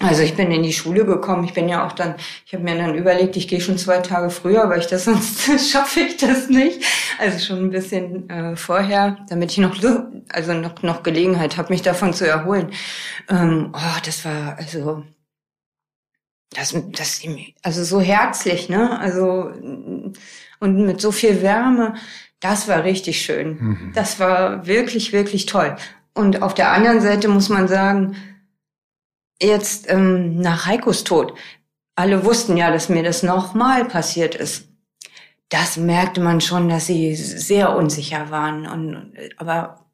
Also ich bin in die Schule gekommen. Ich bin ja auch dann, ich habe mir dann überlegt, ich gehe schon zwei Tage früher, weil ich das sonst schaffe ich das nicht. Also schon ein bisschen äh, vorher, damit ich noch also noch noch Gelegenheit habe, mich davon zu erholen. Ähm, oh, das war also das das also so herzlich, ne? Also und mit so viel Wärme, das war richtig schön. Mhm. Das war wirklich wirklich toll. Und auf der anderen Seite muss man sagen, jetzt ähm, nach Heikos Tod, alle wussten ja, dass mir das nochmal passiert ist. Das merkte man schon, dass sie sehr unsicher waren. Und, aber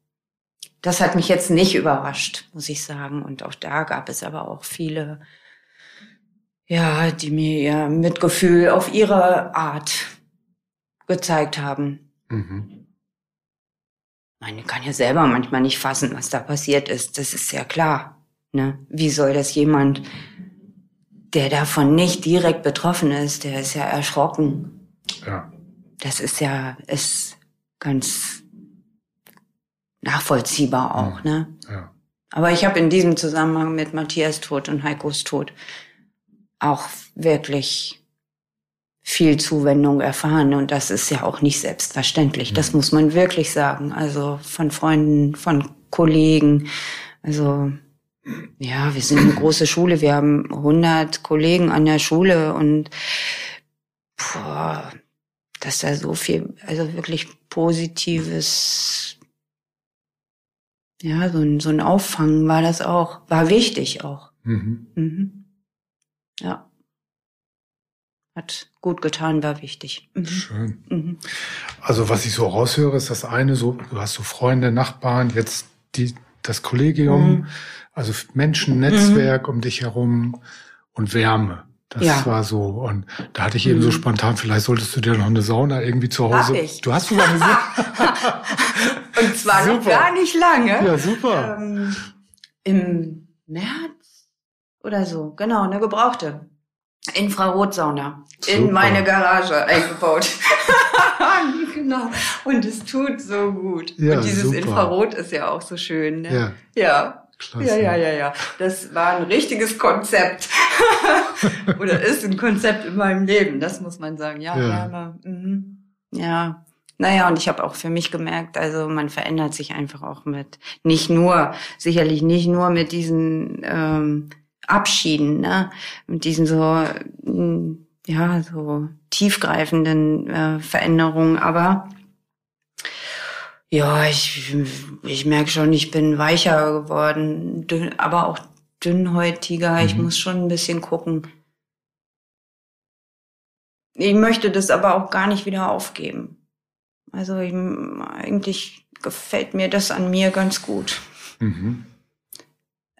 das hat mich jetzt nicht überrascht, muss ich sagen. Und auch da gab es aber auch viele, ja, die mir ihr Mitgefühl auf ihre Art gezeigt haben. Mhm. Man kann ja selber manchmal nicht fassen, was da passiert ist. Das ist ja klar. Ne? Wie soll das jemand, der davon nicht direkt betroffen ist, der ist ja erschrocken. Ja. Das ist ja, ist ganz nachvollziehbar auch, ja. ne? Ja. Aber ich habe in diesem Zusammenhang mit Matthias Tod und Heikos Tod auch wirklich viel Zuwendung erfahren und das ist ja auch nicht selbstverständlich. Das muss man wirklich sagen. Also von Freunden, von Kollegen. Also ja, wir sind eine große Schule. Wir haben 100 Kollegen an der Schule und boah, dass da so viel, also wirklich positives, ja, so ein, so ein Auffangen war das auch, war wichtig auch. Mhm. Mhm. Ja. Hat gut getan, war wichtig. Mhm. Schön. Mhm. Also was ich so raushöre, ist das eine, so, du hast so Freunde, Nachbarn, jetzt die, das Kollegium, mhm. Also Menschen, Netzwerk mhm. um dich herum und Wärme. Das ja. war so. Und da hatte ich eben so mhm. spontan, vielleicht solltest du dir noch eine Sauna irgendwie zu Hause. Hab ich. Du hast sogar eine Sauna. und zwar super. noch gar nicht lange. Ja, super. Ähm, Im März oder so. Genau, eine gebrauchte. Infrarotsauna. Super. In meine Garage eingebaut. genau. Und es tut so gut. Ja, und dieses super. Infrarot ist ja auch so schön. Ne? Ja. ja. Klasse. Ja, ja, ja, ja. Das war ein richtiges Konzept. Oder ist ein Konzept in meinem Leben, das muss man sagen. Ja, ja. Wärme. Mhm. Ja. Naja, und ich habe auch für mich gemerkt, also man verändert sich einfach auch mit, nicht nur, sicherlich nicht nur mit diesen ähm, Abschieden, ne? mit diesen so, ja, so tiefgreifenden äh, Veränderungen, aber ja, ich, ich merke schon, ich bin weicher geworden, dünn, aber auch dünnhäutiger. Mhm. Ich muss schon ein bisschen gucken. Ich möchte das aber auch gar nicht wieder aufgeben. Also ich, eigentlich gefällt mir das an mir ganz gut. Mhm.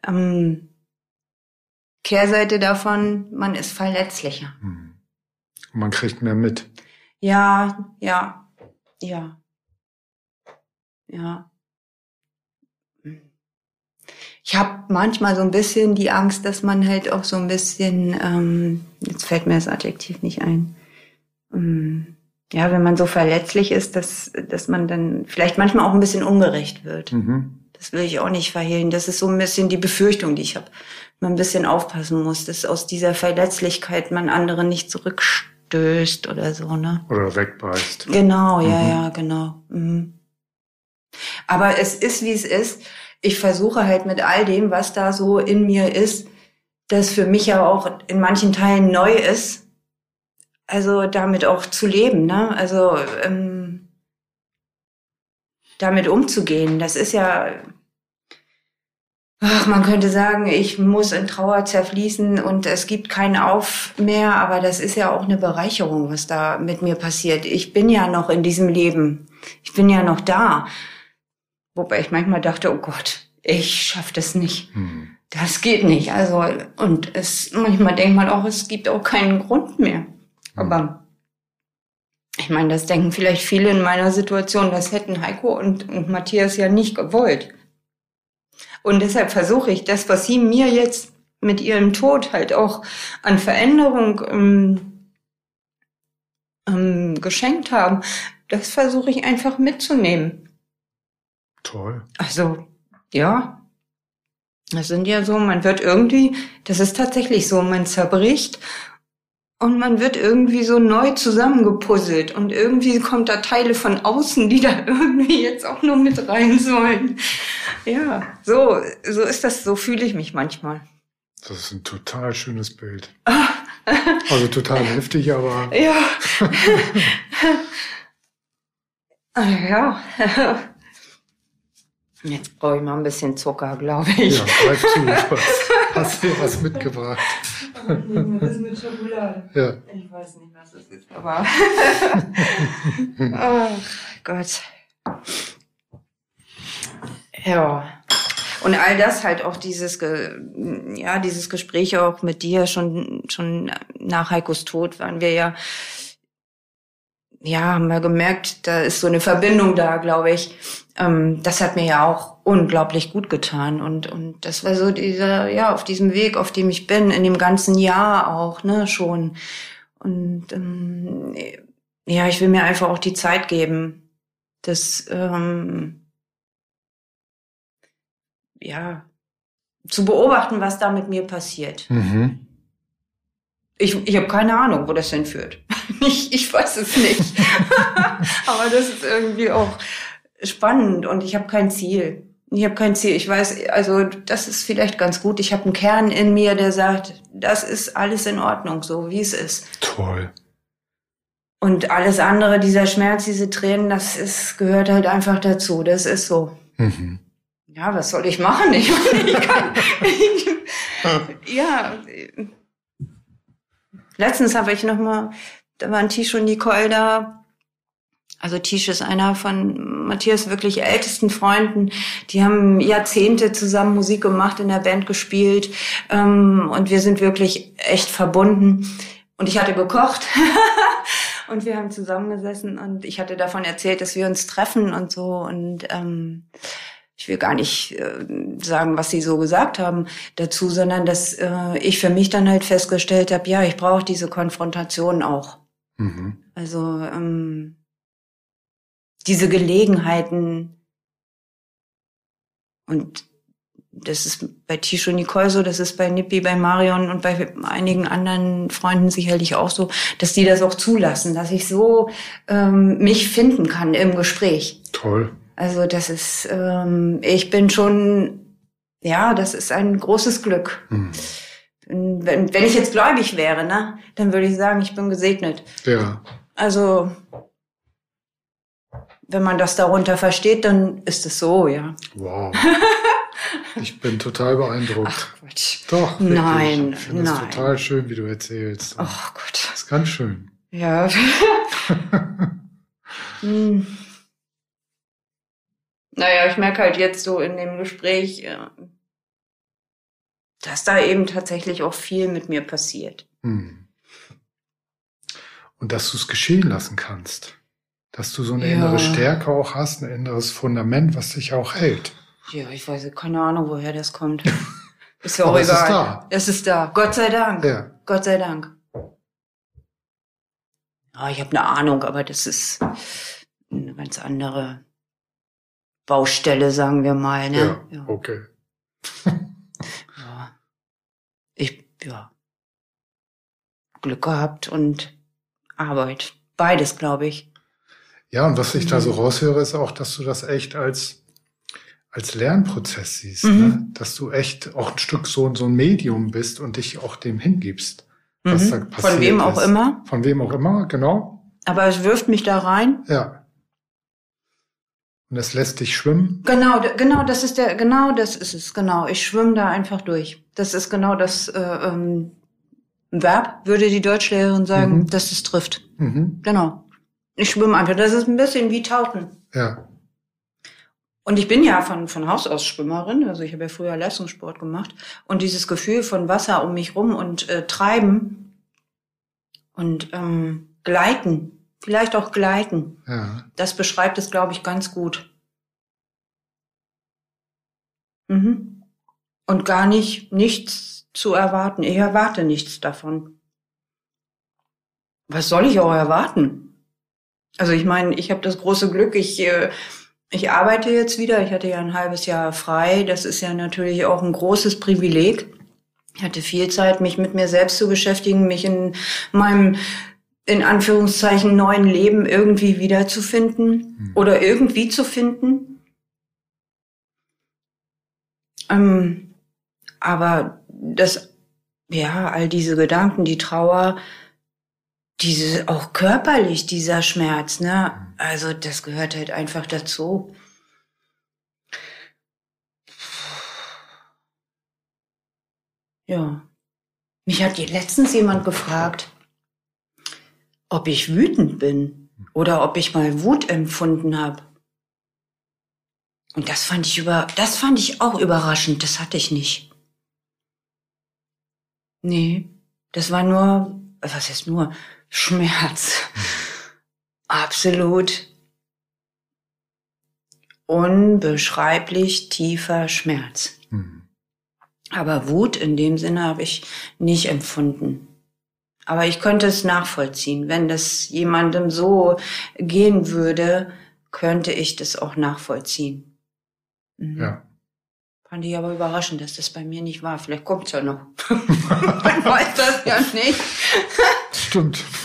Ähm, Kehrseite davon, man ist verletzlicher. Mhm. Man kriegt mehr mit. Ja, ja, ja ja. Ich habe manchmal so ein bisschen die Angst, dass man halt auch so ein bisschen, ähm, jetzt fällt mir das Adjektiv nicht ein, ähm, ja, wenn man so verletzlich ist, dass, dass man dann vielleicht manchmal auch ein bisschen ungerecht wird. Mhm. Das will ich auch nicht verhehlen. Das ist so ein bisschen die Befürchtung, die ich habe. Man ein bisschen aufpassen muss, dass aus dieser Verletzlichkeit man andere nicht zurückstößt oder so, ne? Oder wegbeißt. Genau, ja, mhm. ja, genau. Mhm. Aber es ist, wie es ist. Ich versuche halt mit all dem, was da so in mir ist, das für mich ja auch in manchen Teilen neu ist. Also damit auch zu leben, ne? Also ähm, damit umzugehen, das ist ja, ach, man könnte sagen, ich muss in Trauer zerfließen und es gibt keinen Auf mehr, aber das ist ja auch eine Bereicherung, was da mit mir passiert. Ich bin ja noch in diesem Leben. Ich bin ja noch da. Wobei ich manchmal dachte, oh Gott, ich schaff das nicht. Hm. Das geht nicht. Also, und es, manchmal denkt man auch, es gibt auch keinen Grund mehr. Hm. Aber ich meine, das denken vielleicht viele in meiner Situation, das hätten Heiko und, und Matthias ja nicht gewollt. Und deshalb versuche ich das, was sie mir jetzt mit ihrem Tod halt auch an Veränderung ähm, ähm, geschenkt haben, das versuche ich einfach mitzunehmen. Toll. Also, ja. Das sind ja so, man wird irgendwie, das ist tatsächlich so, man zerbricht und man wird irgendwie so neu zusammengepuzzelt und irgendwie kommt da Teile von außen, die da irgendwie jetzt auch nur mit rein sollen. Ja, so, so ist das, so fühle ich mich manchmal. Das ist ein total schönes Bild. also total heftig, aber. Ja. ja. Jetzt brauche ich mal ein bisschen Zucker, glaube ich. Ja, greif zu. Hast du was mitgebracht? Das ist mit Schokolade. Ja. Ich weiß nicht, was das ist, aber. Ach Gott. Ja. Und all das halt auch dieses, ja, dieses Gespräch auch mit dir schon, schon nach Heikos Tod waren wir ja, ja, haben wir gemerkt, da ist so eine Verbindung da, glaube ich. Ähm, das hat mir ja auch unglaublich gut getan und und das war so dieser ja auf diesem Weg, auf dem ich bin, in dem ganzen Jahr auch ne schon und ähm, ja, ich will mir einfach auch die Zeit geben, das ähm, ja, zu beobachten, was da mit mir passiert. Mhm. Ich, ich habe keine Ahnung, wo das hinführt. ich, ich weiß es nicht. Aber das ist irgendwie auch spannend und ich habe kein Ziel. Ich habe kein Ziel. Ich weiß, also das ist vielleicht ganz gut. Ich habe einen Kern in mir, der sagt, das ist alles in Ordnung, so wie es ist. Toll. Und alles andere, dieser Schmerz, diese Tränen, das ist, gehört halt einfach dazu. Das ist so. Mhm ja, was soll ich machen? Ich, ich kann, ich, ja. Letztens habe ich noch mal, da waren Tisch und Nicole da. Also Tisch ist einer von Matthias wirklich ältesten Freunden. Die haben Jahrzehnte zusammen Musik gemacht, in der Band gespielt ähm, und wir sind wirklich echt verbunden. Und ich hatte gekocht und wir haben zusammengesessen und ich hatte davon erzählt, dass wir uns treffen und so und ähm, ich will gar nicht äh, sagen, was sie so gesagt haben dazu, sondern dass äh, ich für mich dann halt festgestellt habe, ja, ich brauche diese Konfrontation auch. Mhm. Also ähm, diese Gelegenheiten und das ist bei Tisho Nicole so, das ist bei Nippi, bei Marion und bei einigen anderen Freunden sicherlich auch so, dass die das auch zulassen, dass ich so ähm, mich finden kann im Gespräch. Toll. Also das ist, ähm, ich bin schon, ja, das ist ein großes Glück. Mhm. Wenn, wenn ich jetzt gläubig wäre, ne, dann würde ich sagen, ich bin gesegnet. Ja. Also wenn man das darunter versteht, dann ist es so, ja. Wow. Ich bin total beeindruckt. Ach Quatsch. Doch. Wirklich. Nein, ich finde es total schön, wie du erzählst. Oh Gott. Das ist ganz schön. Ja. hm. Naja, ich merke halt jetzt so in dem Gespräch, äh, dass da eben tatsächlich auch viel mit mir passiert. Hm. Und dass du es geschehen lassen kannst. Dass du so eine ja. innere Stärke auch hast, ein inneres Fundament, was dich auch hält. Ja, ich weiß keine Ahnung, woher das kommt. Ist ja auch egal. Es ist da. Es ist da. Gott sei Dank. Ja. Gott sei Dank. Ja, ich habe eine Ahnung, aber das ist eine ganz andere Baustelle, sagen wir mal. Ne? Ja, ja. okay. ja. Ich, ja. Glück gehabt und Arbeit. Beides, glaube ich. Ja, und was ich da so mhm. raushöre, ist auch, dass du das echt als, als Lernprozess siehst, mhm. ne? dass du echt auch ein Stück so, so ein Medium bist und dich auch dem hingibst. Was mhm. da passiert Von wem auch immer. Von wem auch immer, genau. Aber es wirft mich da rein. Ja. Und es lässt dich schwimmen. Genau, genau, das ist der, genau, das ist es, genau. Ich schwimme da einfach durch. Das ist genau das äh, ähm, Verb, würde die Deutschlehrerin sagen, mhm. dass es trifft. Mhm. Genau. Ich schwimme einfach. Das ist ein bisschen wie Tauchen. Ja. Und ich bin ja von, von Haus aus Schwimmerin, also ich habe ja früher Leistungssport gemacht. Und dieses Gefühl von Wasser um mich rum und äh, Treiben und ähm, Gleiten, vielleicht auch Gleiten, ja. das beschreibt es, glaube ich, ganz gut. Mhm. Und gar nicht nichts zu erwarten. Ich erwarte nichts davon. Was soll ich auch erwarten? Also ich meine, ich habe das große Glück, ich äh, ich arbeite jetzt wieder. Ich hatte ja ein halbes Jahr frei. Das ist ja natürlich auch ein großes Privileg. Ich hatte viel Zeit, mich mit mir selbst zu beschäftigen, mich in meinem in Anführungszeichen neuen Leben irgendwie wiederzufinden mhm. oder irgendwie zu finden. Ähm, aber das, ja, all diese Gedanken, die Trauer, diese auch körperlich dieser Schmerz, ne? Also das gehört halt einfach dazu. Ja. Mich hat letztens jemand gefragt, ob ich wütend bin oder ob ich mal Wut empfunden habe. Und das fand ich über, das fand ich auch überraschend. Das hatte ich nicht. Nee, das war nur, was heißt nur, Schmerz. Absolut unbeschreiblich tiefer Schmerz. Mhm. Aber Wut in dem Sinne habe ich nicht empfunden. Aber ich könnte es nachvollziehen. Wenn das jemandem so gehen würde, könnte ich das auch nachvollziehen. Mhm. Ja. Fand ich aber überraschend, dass das bei mir nicht war. Vielleicht kommt's ja noch. Man weiß das ja nicht. Stimmt.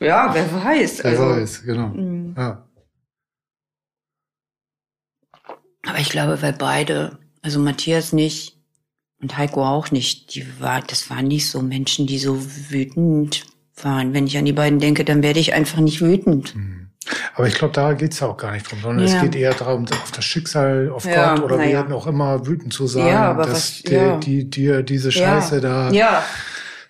Ja, wer weiß. Wer also, weiß, genau. Mhm. Ja. Aber ich glaube, weil beide, also Matthias nicht und Heiko auch nicht, die war, das waren nicht so Menschen, die so wütend waren. Wenn ich an die beiden denke, dann werde ich einfach nicht wütend. Mhm. Aber ich glaube, da geht's ja auch gar nicht drum, sondern ja. es geht eher darum, auf das Schicksal, auf ja, Gott oder wie ja. auch immer wütend zu sein, ja, dass was, die, die dir diese Scheiße da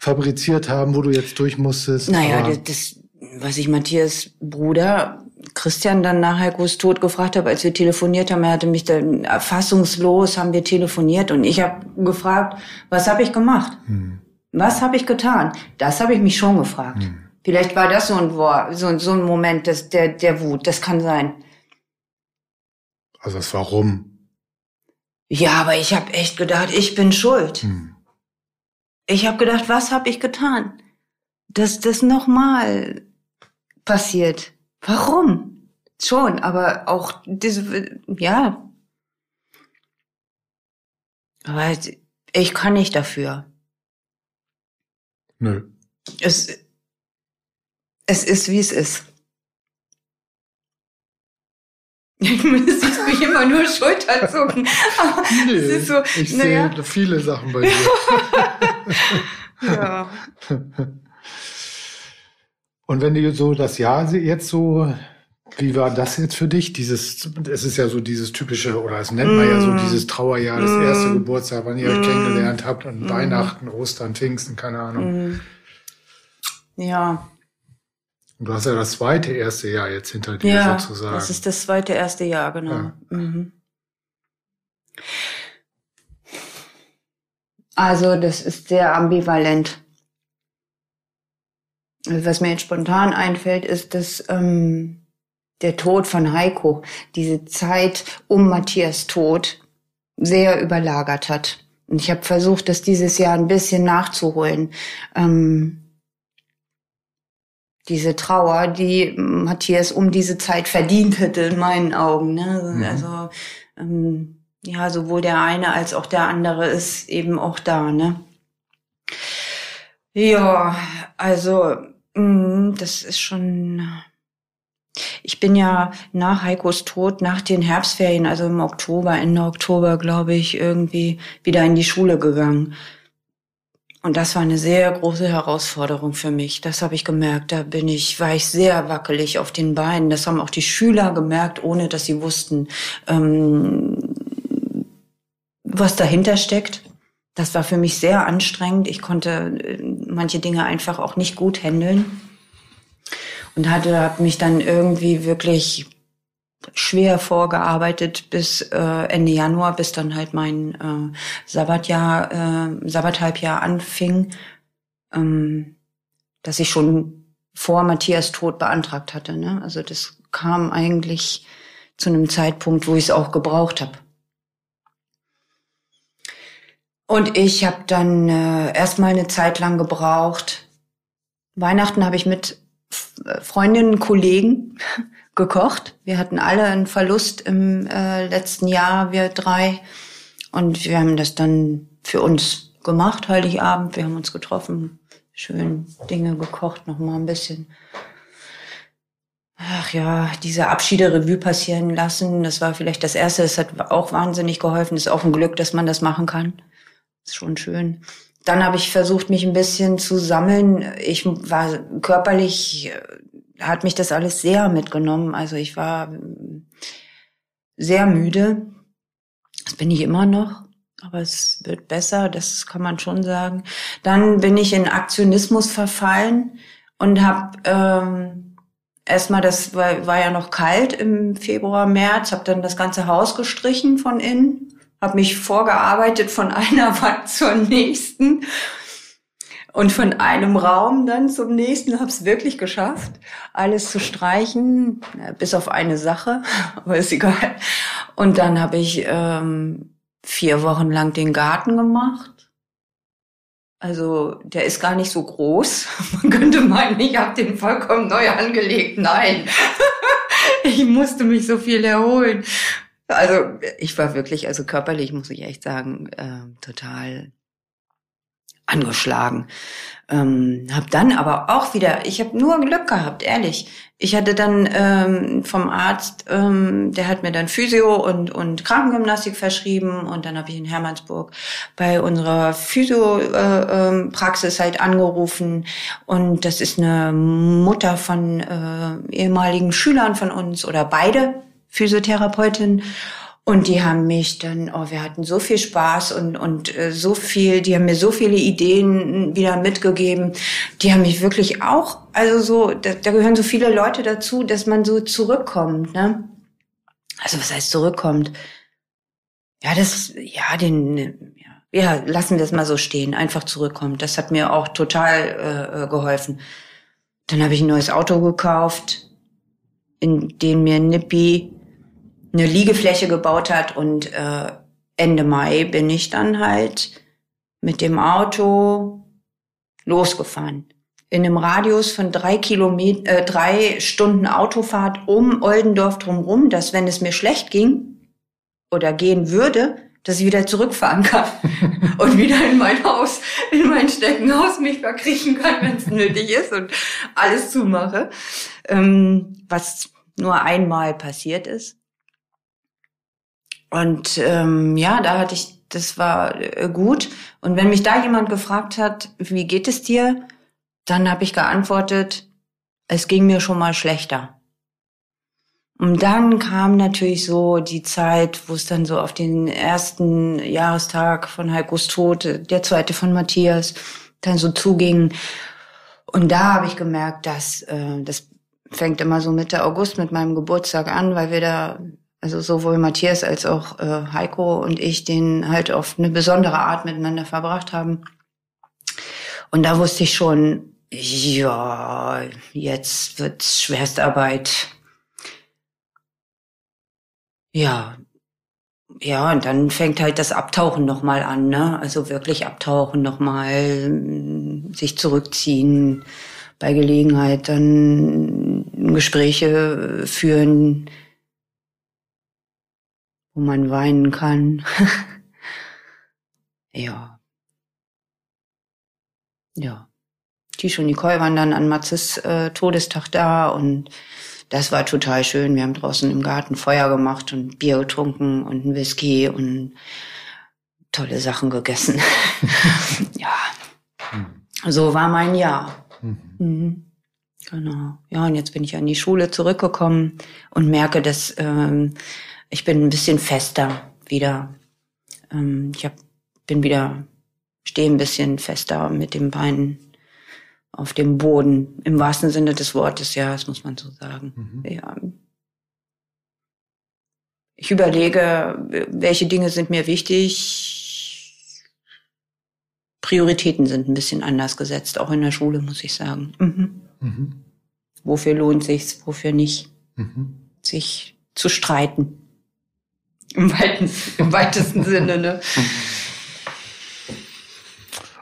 fabriziert haben, wo du jetzt durch musstest. Naja, das, das, was ich Matthias Bruder Christian dann nach Heikos Tod gefragt habe, als wir telefoniert haben, er hatte mich dann fassungslos, haben wir telefoniert und ich habe gefragt, was habe ich gemacht? Hm. Was habe ich getan? Das habe ich mich schon gefragt. Hm. Vielleicht war das so ein, so, so ein Moment des, der, der Wut, das kann sein. Also das Warum? Ja, aber ich habe echt gedacht, ich bin schuld. Hm. Ich habe gedacht, was habe ich getan? Dass das nochmal passiert. Warum? Schon, aber auch diese, ja. Aber ich kann nicht dafür. Nö. Es, es ist, wie es ist. Ich müsste mich immer nur Schulterzucken. nee, es ist so, ich naja. sehe viele Sachen bei dir. ja. Und wenn du so das Jahr jetzt so, wie war das jetzt für dich? Dieses, es ist ja so dieses typische, oder es nennt man mm. ja so mm. dieses Trauerjahr, das mm. erste Geburtstag, wann ihr mm. euch kennengelernt habt und mm. Weihnachten, Ostern, Pfingsten, keine Ahnung. Mm. Ja. Und du hast ja das zweite erste Jahr jetzt hinter dir ja, sozusagen. Das ist das zweite erste Jahr, genau. Ja. Mhm. Also, das ist sehr ambivalent was mir jetzt spontan einfällt, ist, dass ähm, der Tod von Heiko diese Zeit um Matthias Tod sehr überlagert hat. Und ich habe versucht, das dieses Jahr ein bisschen nachzuholen. Ähm, diese Trauer, die Matthias um diese Zeit verdient hätte, in meinen Augen. Ne? Mhm. Also ähm, ja, sowohl der eine als auch der andere ist eben auch da. Ne? Ja, also, mh, das ist schon. ich bin ja nach Heikos Tod, nach den Herbstferien, also im Oktober, Ende Oktober, glaube ich, irgendwie wieder in die Schule gegangen. Und das war eine sehr große Herausforderung für mich. Das habe ich gemerkt. Da bin ich, war ich sehr wackelig auf den Beinen. Das haben auch die Schüler gemerkt, ohne dass sie wussten, ähm, was dahinter steckt. Das war für mich sehr anstrengend. Ich konnte äh, manche Dinge einfach auch nicht gut handeln und hatte hab mich dann irgendwie wirklich schwer vorgearbeitet bis äh, Ende Januar, bis dann halt mein äh, Sabbatjahr, äh, Sabbathalbjahr anfing, ähm, dass ich schon vor Matthias Tod beantragt hatte. Ne? Also das kam eigentlich zu einem Zeitpunkt, wo ich es auch gebraucht habe. Und ich habe dann äh, erstmal eine Zeit lang gebraucht. Weihnachten habe ich mit äh, Freundinnen, Kollegen gekocht. Wir hatten alle einen Verlust im äh, letzten Jahr, wir drei. Und wir haben das dann für uns gemacht, Heiligabend. Wir haben uns getroffen, schön Dinge gekocht, noch mal ein bisschen. Ach ja, diese Abschiede Revue passieren lassen, das war vielleicht das Erste. Das hat auch wahnsinnig geholfen. Das ist auch ein Glück, dass man das machen kann ist schon schön. Dann habe ich versucht, mich ein bisschen zu sammeln. Ich war körperlich, äh, hat mich das alles sehr mitgenommen. Also ich war äh, sehr müde. Das bin ich immer noch. Aber es wird besser, das kann man schon sagen. Dann bin ich in Aktionismus verfallen und habe ähm, erstmal, das war, war ja noch kalt im Februar, März, habe dann das ganze Haus gestrichen von innen habe mich vorgearbeitet von einer Wand zur nächsten und von einem Raum dann zum nächsten. Habe es wirklich geschafft, alles zu streichen, bis auf eine Sache, aber ist egal. Und dann habe ich ähm, vier Wochen lang den Garten gemacht. Also der ist gar nicht so groß. Man könnte meinen, ich habe den vollkommen neu angelegt. Nein, ich musste mich so viel erholen. Also ich war wirklich, also körperlich muss ich echt sagen, äh, total angeschlagen. Ähm, hab dann aber auch wieder, ich habe nur Glück gehabt, ehrlich. Ich hatte dann ähm, vom Arzt, ähm, der hat mir dann Physio und, und Krankengymnastik verschrieben und dann habe ich in Hermannsburg bei unserer Physio-Praxis äh, halt angerufen und das ist eine Mutter von äh, ehemaligen Schülern von uns oder beide Physiotherapeutin. Und die haben mich dann, oh, wir hatten so viel Spaß und, und äh, so viel, die haben mir so viele Ideen wieder mitgegeben. Die haben mich wirklich auch, also so, da, da gehören so viele Leute dazu, dass man so zurückkommt, ne? Also was heißt zurückkommt? Ja, das, ja, den, ja, lassen wir es mal so stehen, einfach zurückkommt. Das hat mir auch total äh geholfen. Dann habe ich ein neues Auto gekauft, in dem mir Nippi eine Liegefläche gebaut hat und äh, Ende Mai bin ich dann halt mit dem Auto losgefahren. In einem Radius von drei Kilometer, äh, drei Stunden Autofahrt um Oldendorf drumherum, dass wenn es mir schlecht ging oder gehen würde, dass ich wieder zurückfahren kann und wieder in mein Haus, in mein Steckenhaus mich verkriechen kann, wenn es nötig ist und alles zumache, ähm, was nur einmal passiert ist. Und ähm, ja, da hatte ich, das war äh, gut. Und wenn mich da jemand gefragt hat, wie geht es dir, dann habe ich geantwortet, es ging mir schon mal schlechter. Und dann kam natürlich so die Zeit, wo es dann so auf den ersten Jahrestag von Heikos Tod, der zweite von Matthias, dann so zuging. Und da habe ich gemerkt, dass äh, das fängt immer so Mitte August mit meinem Geburtstag an, weil wir da also sowohl Matthias als auch äh, Heiko und ich den halt auf eine besondere Art miteinander verbracht haben. Und da wusste ich schon, ja, jetzt wird's Schwerstarbeit. Ja, ja, und dann fängt halt das Abtauchen nochmal an, ne? Also wirklich abtauchen nochmal, sich zurückziehen, bei Gelegenheit dann Gespräche führen, wo man weinen kann. ja. Ja. Tisch und Nicole waren dann an Matzes äh, Todestag da und das war total schön. Wir haben draußen im Garten Feuer gemacht und Bier getrunken und ein Whisky und tolle Sachen gegessen. ja, so war mein Jahr. Mhm. Genau. Ja, und jetzt bin ich an die Schule zurückgekommen und merke, dass ähm, ich bin ein bisschen fester wieder. Ähm, ich hab, bin wieder, stehe ein bisschen fester mit den Beinen auf dem Boden, im wahrsten Sinne des Wortes, ja, das muss man so sagen. Mhm. Ja. Ich überlege, welche Dinge sind mir wichtig. Prioritäten sind ein bisschen anders gesetzt, auch in der Schule, muss ich sagen. Mhm. Mhm. Wofür lohnt sich's, wofür nicht? Mhm. Sich zu streiten. Im, weiten, im weitesten Sinne, ne?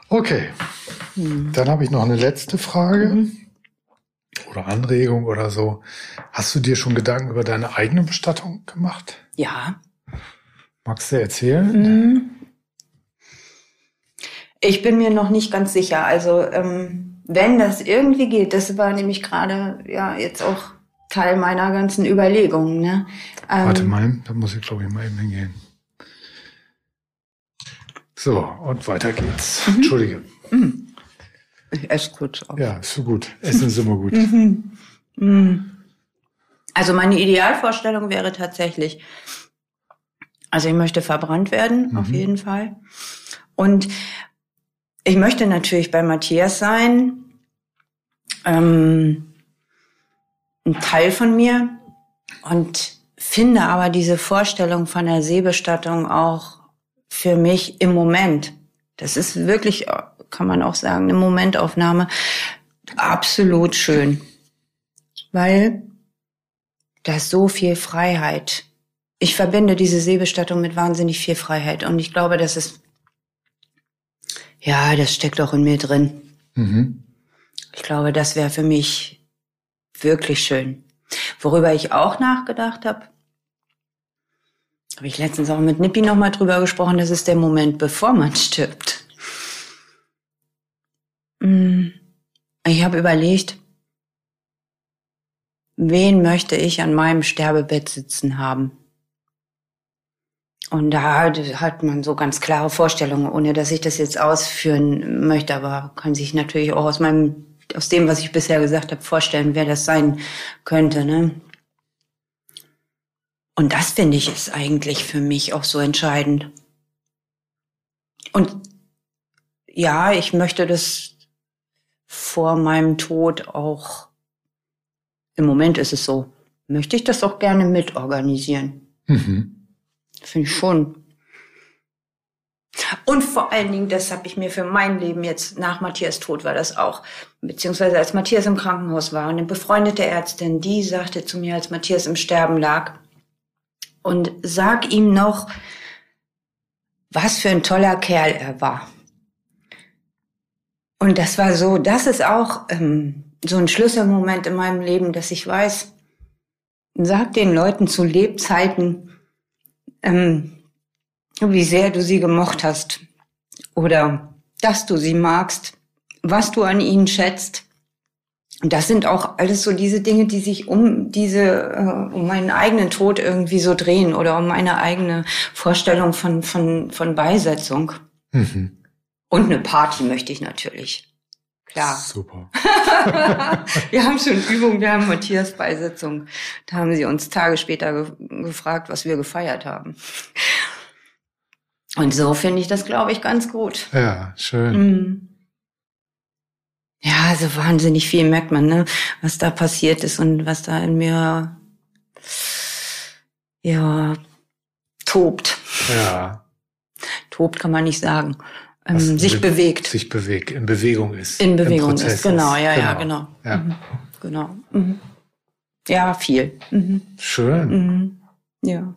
Okay. Mhm. Dann habe ich noch eine letzte Frage mhm. oder Anregung oder so. Hast du dir schon Gedanken über deine eigene Bestattung gemacht? Ja. Magst du erzählen? Mhm. Ich bin mir noch nicht ganz sicher. Also ähm, wenn das irgendwie geht, das war nämlich gerade ja jetzt auch Teil meiner ganzen Überlegungen. Ne? Ähm, Warte mal, da muss ich glaube ich mal eben hingehen. So, und weiter geht's. Mhm. Entschuldige. Mhm. Ich esse kurz auf. Ja, ist so gut. Essen ist immer gut. Mhm. Mhm. Also meine Idealvorstellung wäre tatsächlich, also ich möchte verbrannt werden, auf mhm. jeden Fall. Und ich möchte natürlich bei Matthias sein, ähm, ein Teil von mir und finde aber diese Vorstellung von der Seebestattung auch für mich im Moment. Das ist wirklich, kann man auch sagen, eine Momentaufnahme. Absolut schön. Weil da ist so viel Freiheit. Ich verbinde diese Seebestattung mit wahnsinnig viel Freiheit. Und ich glaube, das ist ja, das steckt auch in mir drin. Mhm. Ich glaube, das wäre für mich wirklich schön. Worüber ich auch nachgedacht habe, habe ich letztens auch mit Nippi nochmal drüber gesprochen, das ist der Moment, bevor man stirbt. Mm. Ich habe überlegt, wen möchte ich an meinem Sterbebett sitzen haben? Und da hat man so ganz klare Vorstellungen, ohne dass ich das jetzt ausführen möchte, aber kann sich natürlich auch aus meinem, aus dem, was ich bisher gesagt habe, vorstellen, wer das sein könnte. Ne? Und das finde ich ist eigentlich für mich auch so entscheidend. Und ja, ich möchte das vor meinem Tod auch, im Moment ist es so, möchte ich das auch gerne mitorganisieren. Mhm. Finde ich schon. Und vor allen Dingen, das habe ich mir für mein Leben jetzt nach Matthias Tod war das auch, beziehungsweise als Matthias im Krankenhaus war und eine befreundete Ärztin, die sagte zu mir, als Matthias im Sterben lag, und sag ihm noch, was für ein toller Kerl er war. Und das war so, das ist auch ähm, so ein Schlüsselmoment in meinem Leben, dass ich weiß, sag den Leuten zu Lebzeiten, ähm, wie sehr du sie gemocht hast oder dass du sie magst, was du an ihnen schätzt. Und das sind auch alles so diese Dinge, die sich um diese, äh, um meinen eigenen Tod irgendwie so drehen oder um meine eigene Vorstellung von, von, von Beisetzung. Mhm. Und eine Party möchte ich natürlich. Klar. Super. wir haben schon Übung, wir haben Matthias Beisetzung. Da haben sie uns Tage später ge gefragt, was wir gefeiert haben. Und so finde ich das, glaube ich, ganz gut. Ja, schön. Mhm. Ja, so wahnsinnig viel merkt man, ne, was da passiert ist und was da in mir ja tobt. Ja. Tobt kann man nicht sagen ähm, sich be bewegt. Sich bewegt, in Bewegung ist. In Bewegung ist, genau, ja, genau. ja, genau. Ja. Mhm. Genau. Mhm. Ja, viel. Mhm. Schön. Mhm. Ja.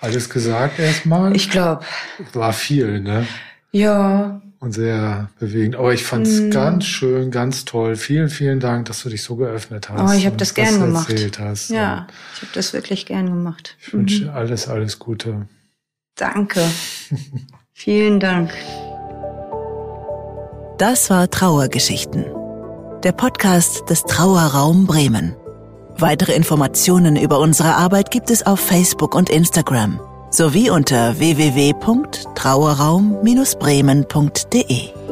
Alles gesagt erstmal? Ich glaube. War viel, ne? Ja. Und sehr bewegend. Aber ich fand es mhm. ganz schön, ganz toll. Vielen, vielen Dank, dass du dich so geöffnet hast. Oh, ich habe das gern gemacht. Erzählt hast. Ja, ich habe das wirklich gern gemacht. Ich wünsche mhm. alles, alles Gute. Danke. Vielen Dank. Das war Trauergeschichten. Der Podcast des Trauerraum Bremen. Weitere Informationen über unsere Arbeit gibt es auf Facebook und Instagram sowie unter www.trauerraum-bremen.de.